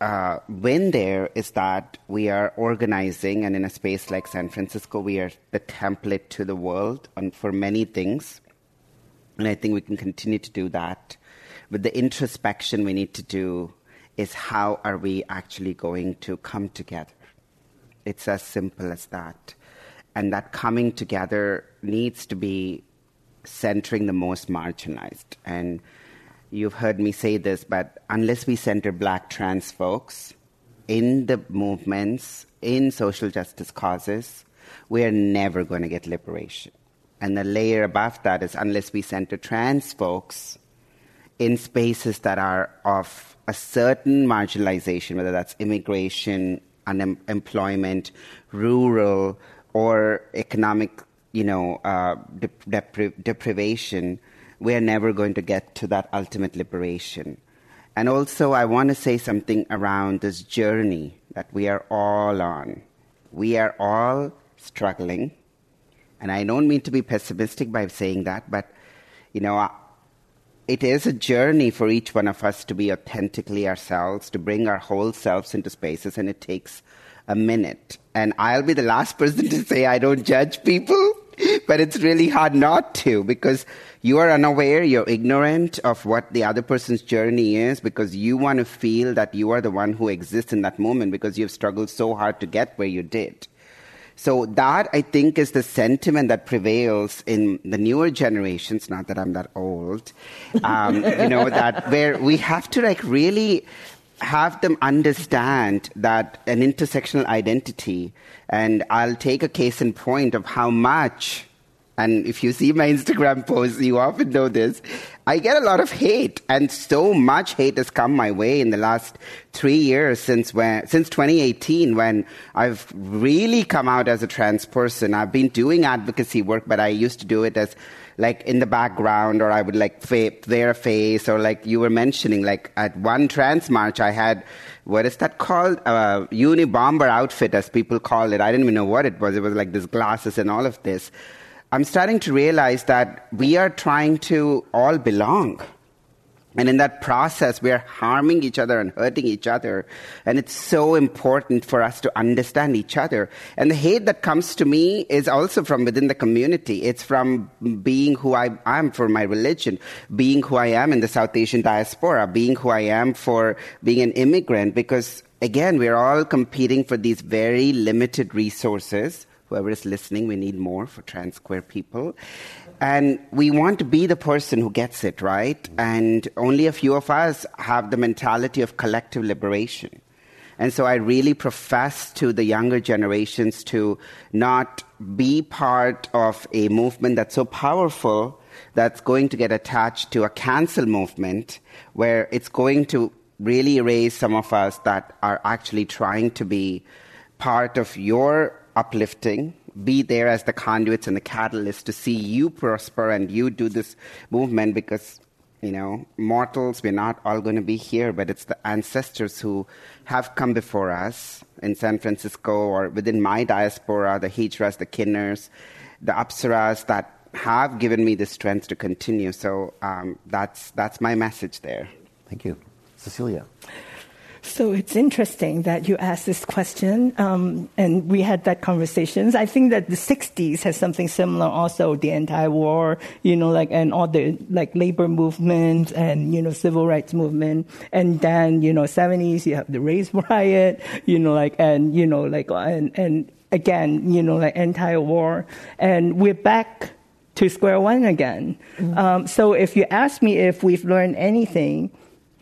uh, win there is that we are organizing, and in a space like San Francisco, we are the template to the world for many things. And I think we can continue to do that. But the introspection we need to do is how are we actually going to come together? It's as simple as that. And that coming together needs to be centering the most marginalized. And you've heard me say this, but unless we center black trans folks in the movements, in social justice causes, we are never going to get liberation. And the layer above that is unless we center trans folks in spaces that are of a certain marginalization, whether that's immigration, unemployment, rural, or economic, you know, uh, depri- deprivation, we're never going to get to that ultimate liberation. And also, I want to say something around this journey that we are all on. We are all struggling, And I don't mean to be pessimistic by saying that, but, you know, it is a journey for each one of us to be authentically ourselves, to bring our whole selves into spaces, and it takes a minute. And I'll be the last person to say I don't judge people, but it's really hard not to because you are unaware, you're ignorant of what the other person's journey is because you want to feel that you are the one who exists in that moment because you've struggled so hard to get where you did. So that I think is the sentiment that prevails in the newer generations. Not that I'm that old, um, you know, that where we have to like really have them understand that an intersectional identity. And I'll take a case in point of how much and if you see my Instagram posts, you often know this. I get a lot of hate, and so much hate has come my way in the last three years since when, since 2018, when I've really come out as a trans person. I've been doing advocacy work, but I used to do it as like in the background, or I would like wear a face, or like you were mentioning, like at one trans march, I had what is that called? Uh, Unabomber outfit, as people call it. I didn't even know what it was. It was like these glasses and all of this. I'm starting to realize that we are trying to all belong. And in that process, we are harming each other and hurting each other. And it's so important for us to understand each other. And the hate that comes to me is also from within the community. It's from being who I am for my religion, being who I am in the South Asian diaspora, being who I am for being an immigrant. Because again, we're all competing for these very limited resources whoever is listening, we need more for trans queer people. And we want to be the person who gets it, right? And only a few of us have the mentality of collective liberation. And so I really profess to the younger generations to not be part of a movement that's so powerful that's going to get attached to a cancel movement where it's going to really erase some of us that are actually trying to be part of your uplifting, be there as the conduits and the catalyst to see you prosper and you do this movement because, you know, mortals, we're not all going to be here, but it's the ancestors who have come before us in San Francisco or within my diaspora, the Hijras, the Kinnars, the Apsaras that have given me the strength to continue. So um, that's, that's my message there. Thank you. Cecilia. So it's interesting that you asked this question, um, and we had that conversations. I think that the '60s has something similar, also the anti-war, you know, like and all the like labor movement and you know civil rights movement, and then you know '70s you have the race riot, you know, like and you know like and and again, you know, like anti-war, and we're back to square one again. Mm-hmm. Um, so if you ask me if we've learned anything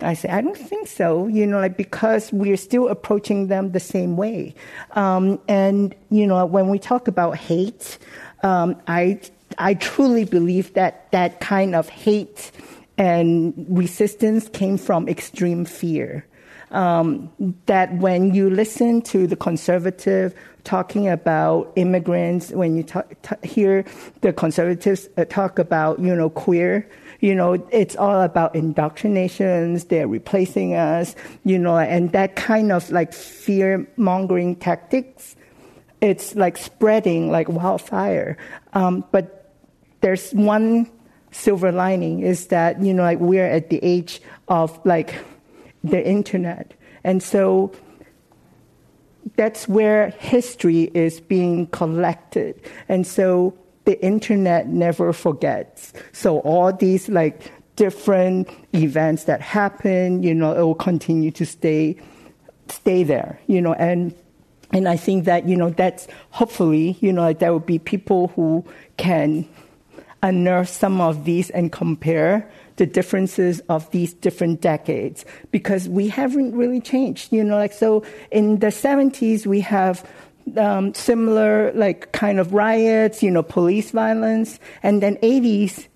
I say, I don't think so, you know, like because we're still approaching them the same way. Um, and, you know, when we talk about hate, um, I, I truly believe that that kind of hate and resistance came from extreme fear. Um, that when you listen to the conservative talking about immigrants, when you talk, t- hear the conservatives uh, talk about, you know, queer, you know, it's all about indoctrinations. They're replacing us, you know, and that kind of like fear mongering tactics. It's like spreading like wildfire. Um, but there's one silver lining is that, you know, like we're at the age of like the internet. And so that's where history is being collected. And so the internet never forgets. So all these like different events that happen, you know, it will continue to stay stay there, you know, and and I think that, you know, that's hopefully, you know, there will be people who can unearth some of these and compare the differences of these different decades because we haven't really changed, you know, like so in the 70s we have um, similar like kind of riots, you know, police violence, and then 80s,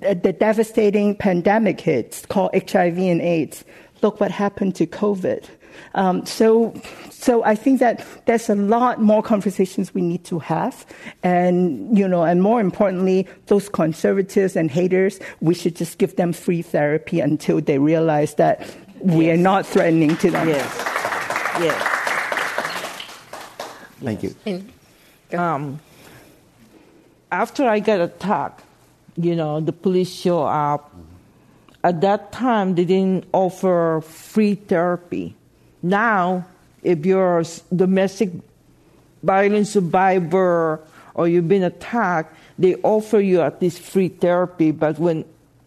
the devastating pandemic hits called HIV and AIDS. Look what happened to COVID. Um, so, so I think that there's a lot more conversations we need to have, and you know, and more importantly, those conservatives and haters, we should just give them free therapy until they realize that we yes. are not threatening to them. Yes. Yes. Thank you. Um, after I got attacked, you know, the police show up. Mm-hmm. At that time, they didn't offer free therapy. Now, if you're a domestic violence survivor or you've been attacked, they offer you at least free therapy. But when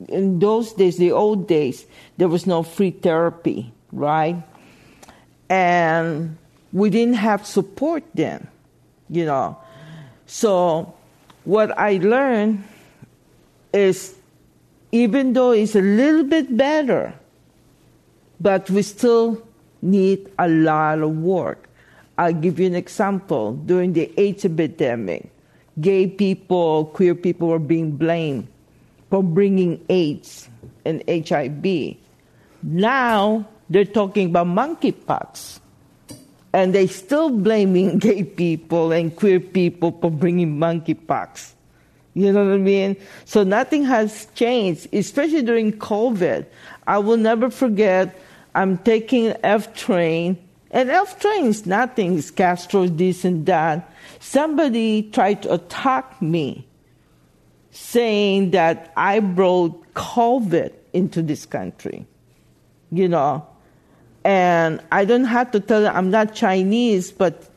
in those days, the old days, there was no free therapy, right? And we didn't have support then, you know. So what I learned is even though it's a little bit better, but we still need a lot of work. I'll give you an example. During the AIDS epidemic, gay people, queer people were being blamed for bringing AIDS and HIV. Now they're talking about monkeypox. And they're still blaming gay people and queer people for bringing monkeypox. You know what I mean? So nothing has changed, especially during COVID. I will never forget, I'm taking an F train, and F train is nothing, it's Castro, this and that. Somebody tried to attack me, saying that I brought COVID into this country. You know, and I don't have to tell them I'm not Chinese, but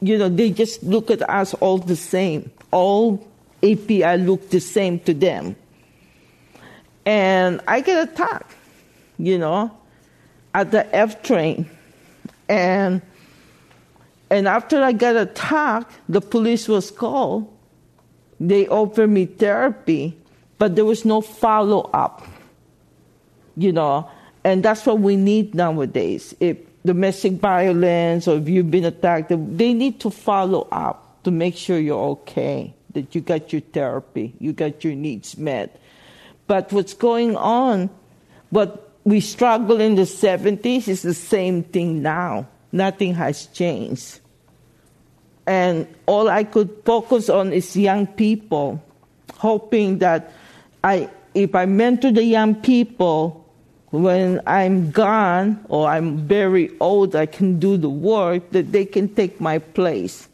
you know, they just look at us all the same. All API look the same to them. And I get attacked, you know, at the F train. And and after I got attacked, the police was called. They offered me therapy, but there was no follow up. You know, and that's what we need nowadays. If domestic violence or if you've been attacked, they need to follow up to make sure you're okay that you got your therapy, you got your needs met. But what's going on, what we struggled in the 70s is the same thing now. Nothing has changed. And all I could focus on is young people, hoping that I, if I mentor the young people, when I'm gone or I'm very old, I can do the work, that they can take my place.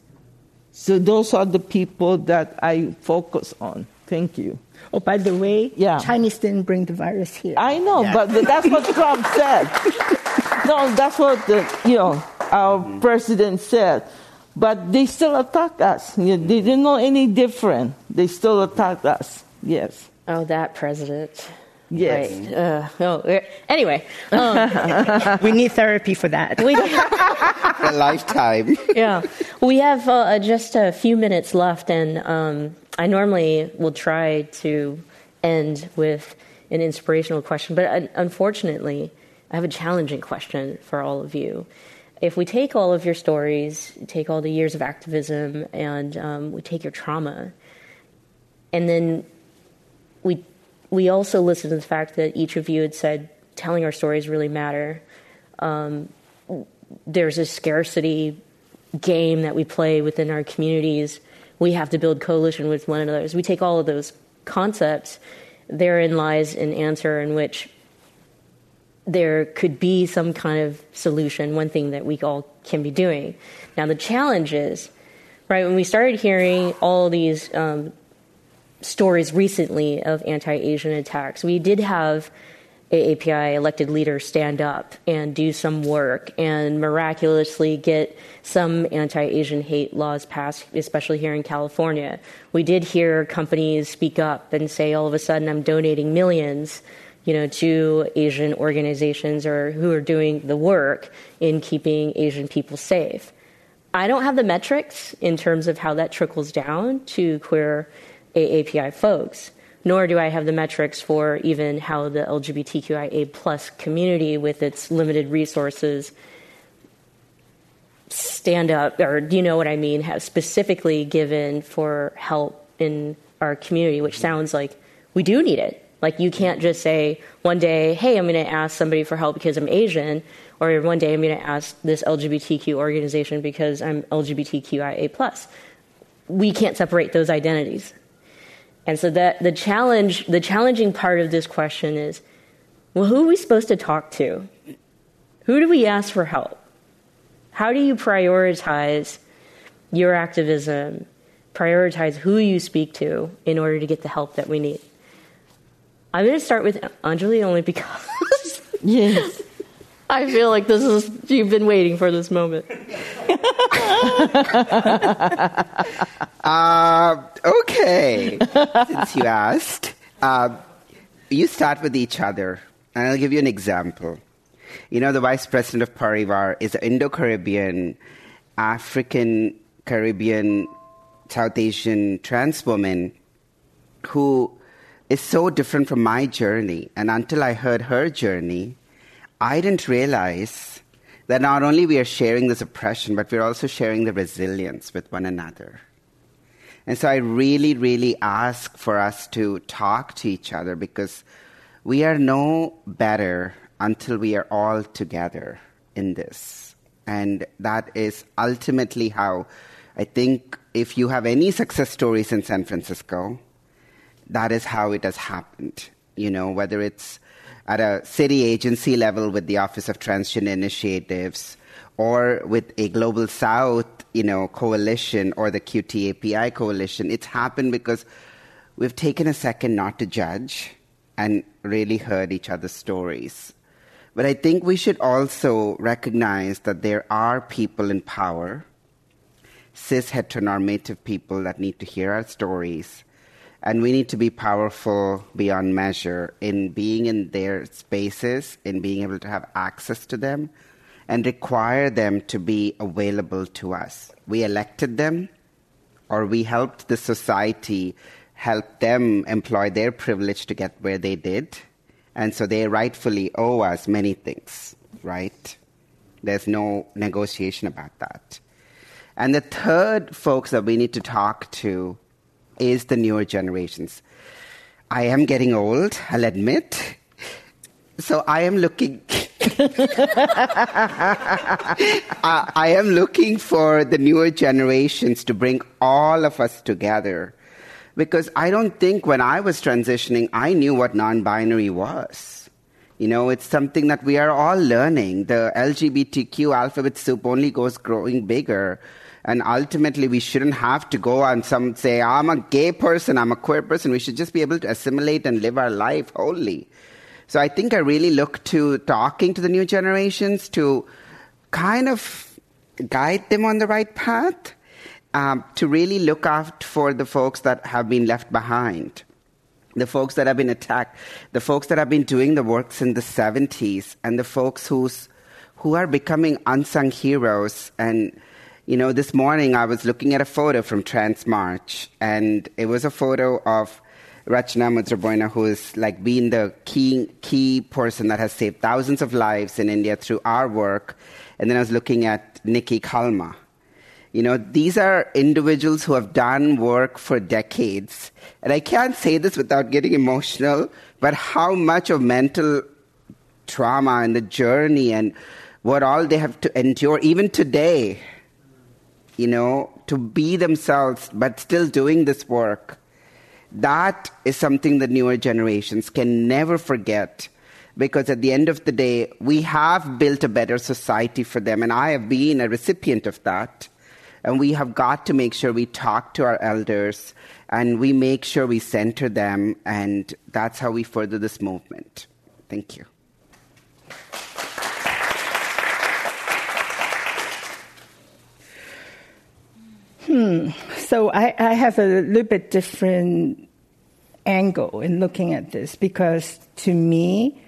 So those are the people that I focus on. Thank you. Oh, by the way, yeah. Chinese didn't bring the virus here. I know, yeah. but that's what Trump said. no, that's what the, you know our mm-hmm. president said. But they still attack us. Mm-hmm. They didn't know any different. They still attack us. Yes. Oh, that president. Yes. Right. Uh, oh, anyway, um, we need therapy for that. We, a lifetime. yeah, we have uh, just a few minutes left, and um, I normally will try to end with an inspirational question, but uh, unfortunately, I have a challenging question for all of you. If we take all of your stories, take all the years of activism, and um, we take your trauma, and then we also listened to the fact that each of you had said telling our stories really matter. Um, there's a scarcity game that we play within our communities. We have to build coalition with one another. As we take all of those concepts, therein lies an answer in which there could be some kind of solution, one thing that we all can be doing. Now, the challenge is, right, when we started hearing all these um, stories recently of anti Asian attacks. We did have AAPI elected leaders stand up and do some work and miraculously get some anti Asian hate laws passed, especially here in California. We did hear companies speak up and say, all of a sudden, I'm donating millions. You know, to Asian organizations or who are doing the work in keeping Asian people safe. I don't have the metrics in terms of how that trickles down to queer AAPI folks, nor do I have the metrics for even how the LGBTQIA plus community with its limited resources stand up, or do you know what I mean, have specifically given for help in our community, which mm-hmm. sounds like we do need it. Like you can't just say one day, hey, I'm going to ask somebody for help because I'm Asian, or one day I'm going to ask this LGBTQ organization because I'm LGBTQIA plus. We can't separate those identities. And so that the challenge, the challenging part of this question is, well, who are we supposed to talk to? Who do we ask for help? How do you prioritize your activism prioritize who you speak to in order to get the help that we need. I'm going to start with Anjali only because Yes. I feel like this is you've been waiting for this moment. Uh, okay, since you asked, uh, you start with each other, and I'll give you an example. You know, the vice president of Parivar is an Indo Caribbean, African Caribbean, South Asian trans woman who is so different from my journey. And until I heard her journey, I didn't realize that not only we are sharing this oppression, but we're also sharing the resilience with one another. And so I really, really ask for us to talk to each other because we are no better until we are all together in this. And that is ultimately how I think if you have any success stories in San Francisco, that is how it has happened. You know, whether it's at a city agency level with the Office of Transgender Initiatives or with a Global South, you know, coalition or the QTAPI coalition, it's happened because we've taken a second not to judge and really heard each other's stories. But I think we should also recognize that there are people in power, cis heteronormative people that need to hear our stories. And we need to be powerful beyond measure in being in their spaces, in being able to have access to them, and require them to be available to us. We elected them, or we helped the society help them employ their privilege to get where they did. And so they rightfully owe us many things, right? There's no negotiation about that. And the third folks that we need to talk to is the newer generations. I am getting old, I'll admit. So I am looking. I, I am looking for the newer generations to bring all of us together. Because I don't think when I was transitioning, I knew what non binary was. You know, it's something that we are all learning. The LGBTQ alphabet soup only goes growing bigger. And ultimately, we shouldn't have to go and some say, I'm a gay person, I'm a queer person. We should just be able to assimilate and live our life wholly. So I think I really look to talking to the new generations to kind of guide them on the right path, um, to really look out for the folks that have been left behind, the folks that have been attacked, the folks that have been doing the work since the 70s, and the folks who's, who are becoming unsung heroes. And, you know, this morning I was looking at a photo from Trans March, and it was a photo of Rachna Mudraboyina, who is like being the key key person that has saved thousands of lives in India through our work. And then I was looking at Nikki Calma. You know, these are individuals who have done work for decades. And I can't say this without getting emotional, but how much of mental trauma and the journey and what all they have to endure, even today, you know, to be themselves, but still doing this work that is something the newer generations can never forget because at the end of the day, we have built a better society for them, and I have been a recipient of that. And we have got to make sure we talk to our elders and we make sure we center them, and that's how we further this movement. Thank you. Hmm. So I, I have a little bit different angle in looking at this because to me,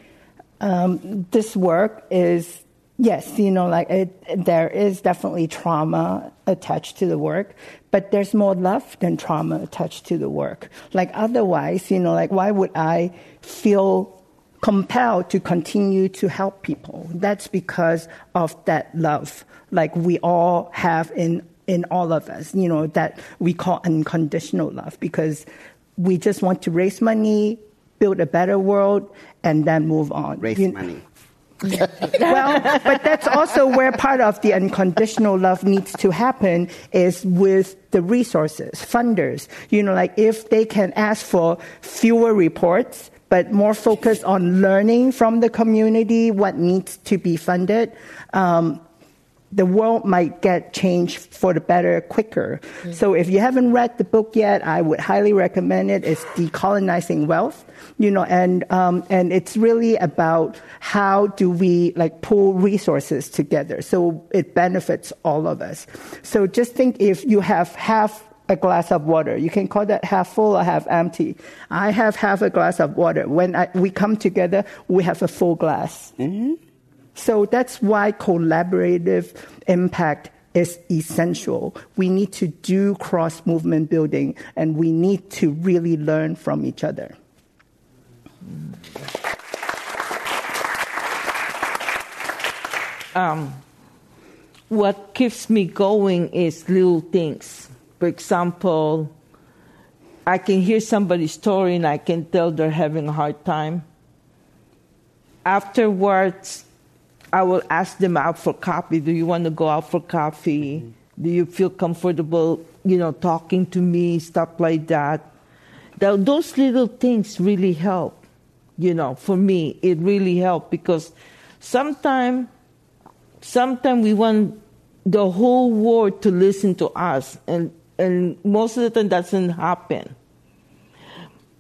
um, this work is yes, you know, like it, there is definitely trauma attached to the work, but there's more love than trauma attached to the work. Like otherwise, you know, like why would I feel compelled to continue to help people? That's because of that love, like we all have in in all of us, you know, that we call unconditional love because we just want to raise money, build a better world, and then move on. Raise You- money. well, but that's also where part of the unconditional love needs to happen is with the resources, funders. You know, like if they can ask for fewer reports, but more focus on learning from the community what needs to be funded, um, the world might get changed for the better quicker. So if you haven't read the book yet, I would highly recommend it. It's Decolonizing Wealth, you know, and um, and it's really about how do we like pull resources together so it benefits all of us. So just think if you have half a glass of water. You can call that half full or half empty. I have half a glass of water. When I, we come together, we have a full glass. So that's why collaborative impact is essential. We need to do cross movement building and we need to really learn from each other. Um, what keeps me going is little things. For example, I can hear somebody's story and I can tell they're having a hard time. Afterwards, I will ask them out for coffee. Do you want to go out for coffee? Do you feel comfortable, you know, talking to me, stuff like that? Tho- Those little things really help, you know, for me. It really helped because sometimes sometimes we want the whole world to listen to us and and most of the time that doesn't happen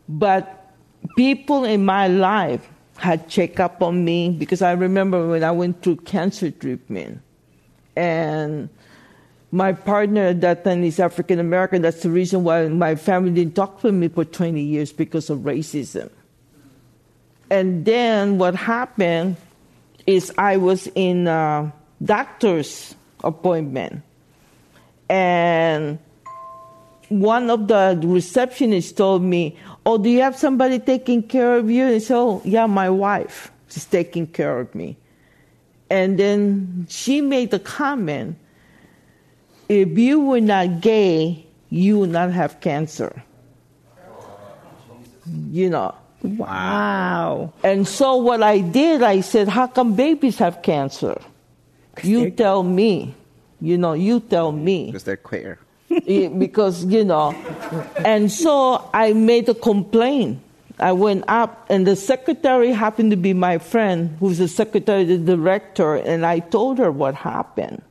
but people in my life had checked up on me because i remember when i went through cancer treatment. And my partner at that time is african american. That's the reason why my family didn't talk to me for 20 years because of racism. And then what happened is I was in a doctor's appointment, and one of the receptionists told me, "Oh, do you have somebody taking care of you?" And so, oh, yeah, my wife is taking care of me. And then she made the comment, "If you were not gay, you would not have cancer." You know. Wow. And so what I did, I said, how come babies have cancer? You tell me. You know, you tell me. Because they're queer. Because, you know, and so I made a complaint. I went up, and the secretary happened to be my friend, who's the secretary, the director, and I told her what happened.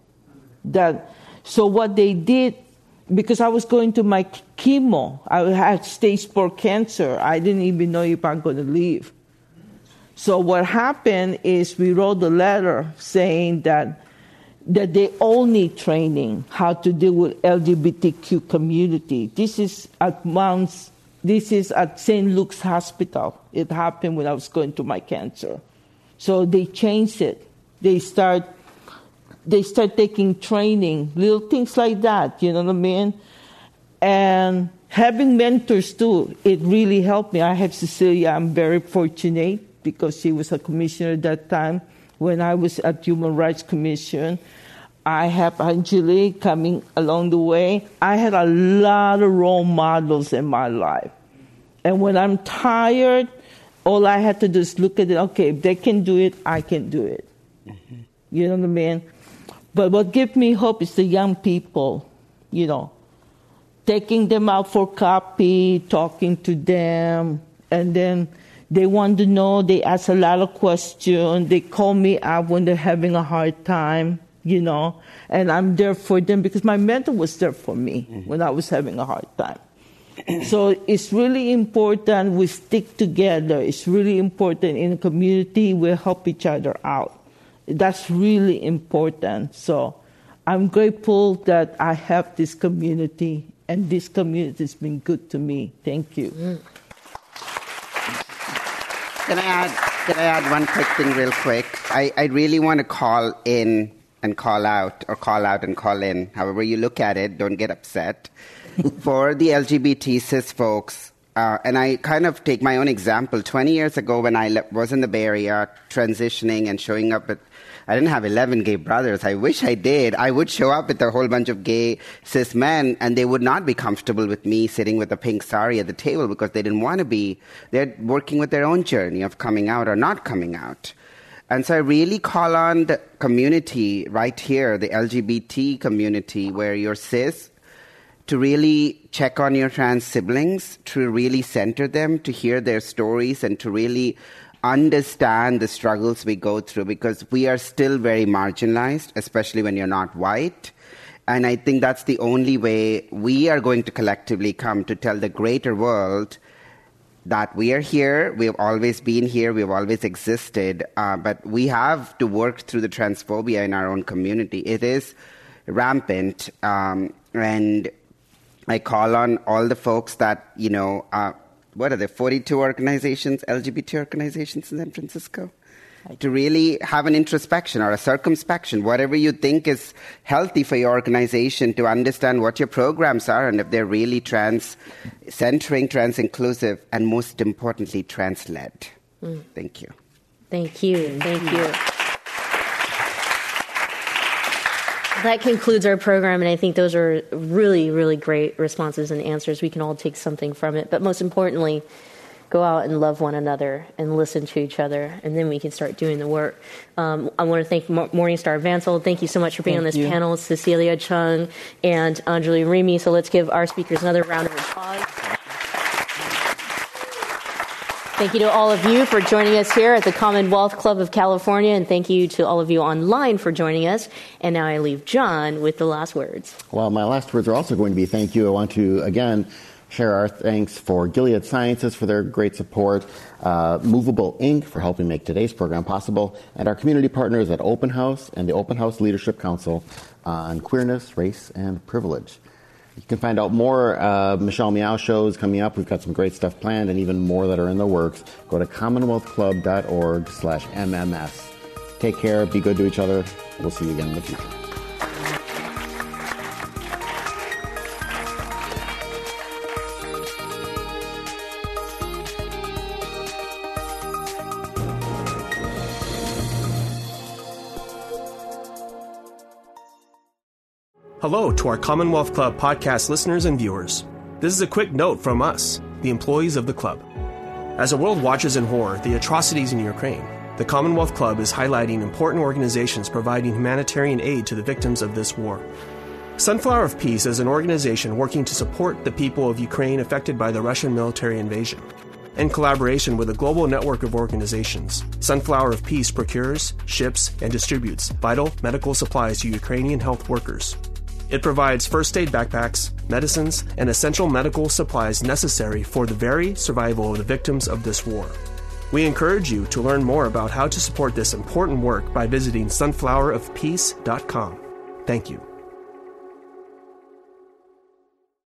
That so what they did, because I was going to my chemo, I had stage four cancer. I didn't even know if I'm going to live. So what happened is we wrote a letter saying that that they all need training how to deal with LGBTQ community. This is at Mount, this is at St. Luke's Hospital. It happened when I was going to my cancer. So they changed it. They start they start taking training, little things like that, you know what I mean? And having mentors too, it really helped me. I have Cecilia, I'm very fortunate because she was a commissioner at that time when I was at Human Rights Commission. I have Angelique coming along the way. I had a lot of role models in my life. And when I'm tired, all I had to do is look at it, okay, if they can do it, I can do it. Mm-hmm. You know what I mean? But what gives me hope is the young people, you know, taking them out for coffee, talking to them, and then they want to know, they ask a lot of questions, they call me up when they're having a hard time, you know, and I'm there for them because my mentor was there for me mm-hmm. when I was having a hard time. so it's really important we stick together. It's really important in a community we help each other out. That's really important. So I'm grateful that I have this community and this community has been good to me. Thank you. Mm. Can I add? Can I add one quick thing, real quick? I, I really want to call in and call out, or call out and call in. However you look at it, don't get upset. For the LGBT cis folks, uh, and I kind of take my own example. Twenty years ago, when I le- was in the Bay Area, transitioning and showing up at I didn't have 11 gay brothers. I wish I did. I would show up with a whole bunch of gay cis men, and they would not be comfortable with me sitting with a pink sari at the table because they didn't want to be. They're working with their own journey of coming out or not coming out. And so I really call on the community right here, the LGBT community, where you're cis, to really check on your trans siblings, to really center them, to hear their stories, and to really understand the struggles we go through because we are still very marginalized, especially when you're not white. And I think that's the only way we are going to collectively come to tell the greater world that we are here. We've always been here. We've always existed. Uh, but we have to work through the transphobia in our own community. It is rampant. Um, and I call on all the folks that, you know, uh, what are there, 42 organizations, LGBT organizations in San Francisco? To really have an introspection or a circumspection, whatever you think is healthy for your organization, to understand what your programs are and if they're really trans centering, trans inclusive, and most importantly, trans led. Mm. Thank you. Thank you. Thank you. That concludes our program, and I think those are really, really great responses and answers. We can all take something from it. But most importantly, go out and love one another and listen to each other, and then we can start doing the work. Um, I want to thank Morningstar Vancil. Thank you so much for being thank on this you. panel, Cecilia Chung and Anjali Rimi. So let's give our speakers another round of applause. Thank you to all of you for joining us here at the Commonwealth Club of California, and thank you to all of you online for joining us. And now I leave John with the last words. Well, my last words are also going to be thank you. I want to, again, share our thanks for Gilead Sciences for their great support, uh, Movable Ink for helping make today's program possible, and our community partners at Open House and the Open House Leadership Council on queerness, race, and privilege. You can find out more uh, Michelle Meow shows coming up. We've got some great stuff planned and even more that are in the works. Go to commonwealthclub.org slash MMS. Take care. Be good to each other. We'll see you again in the future. Hello to our Commonwealth Club podcast listeners and viewers. This is a quick note from us, the employees of the club. As the world watches in horror the atrocities in Ukraine, the Commonwealth Club is highlighting important organizations providing humanitarian aid to the victims of this war. Sunflower of Peace is an organization working to support the people of Ukraine affected by the Russian military invasion. In collaboration with a global network of organizations, Sunflower of Peace procures, ships, and distributes vital medical supplies to Ukrainian health workers it provides first aid backpacks, medicines, and essential medical supplies necessary for the very survival of the victims of this war. We encourage you to learn more about how to support this important work by visiting sunflowerofpeace.com. Thank you.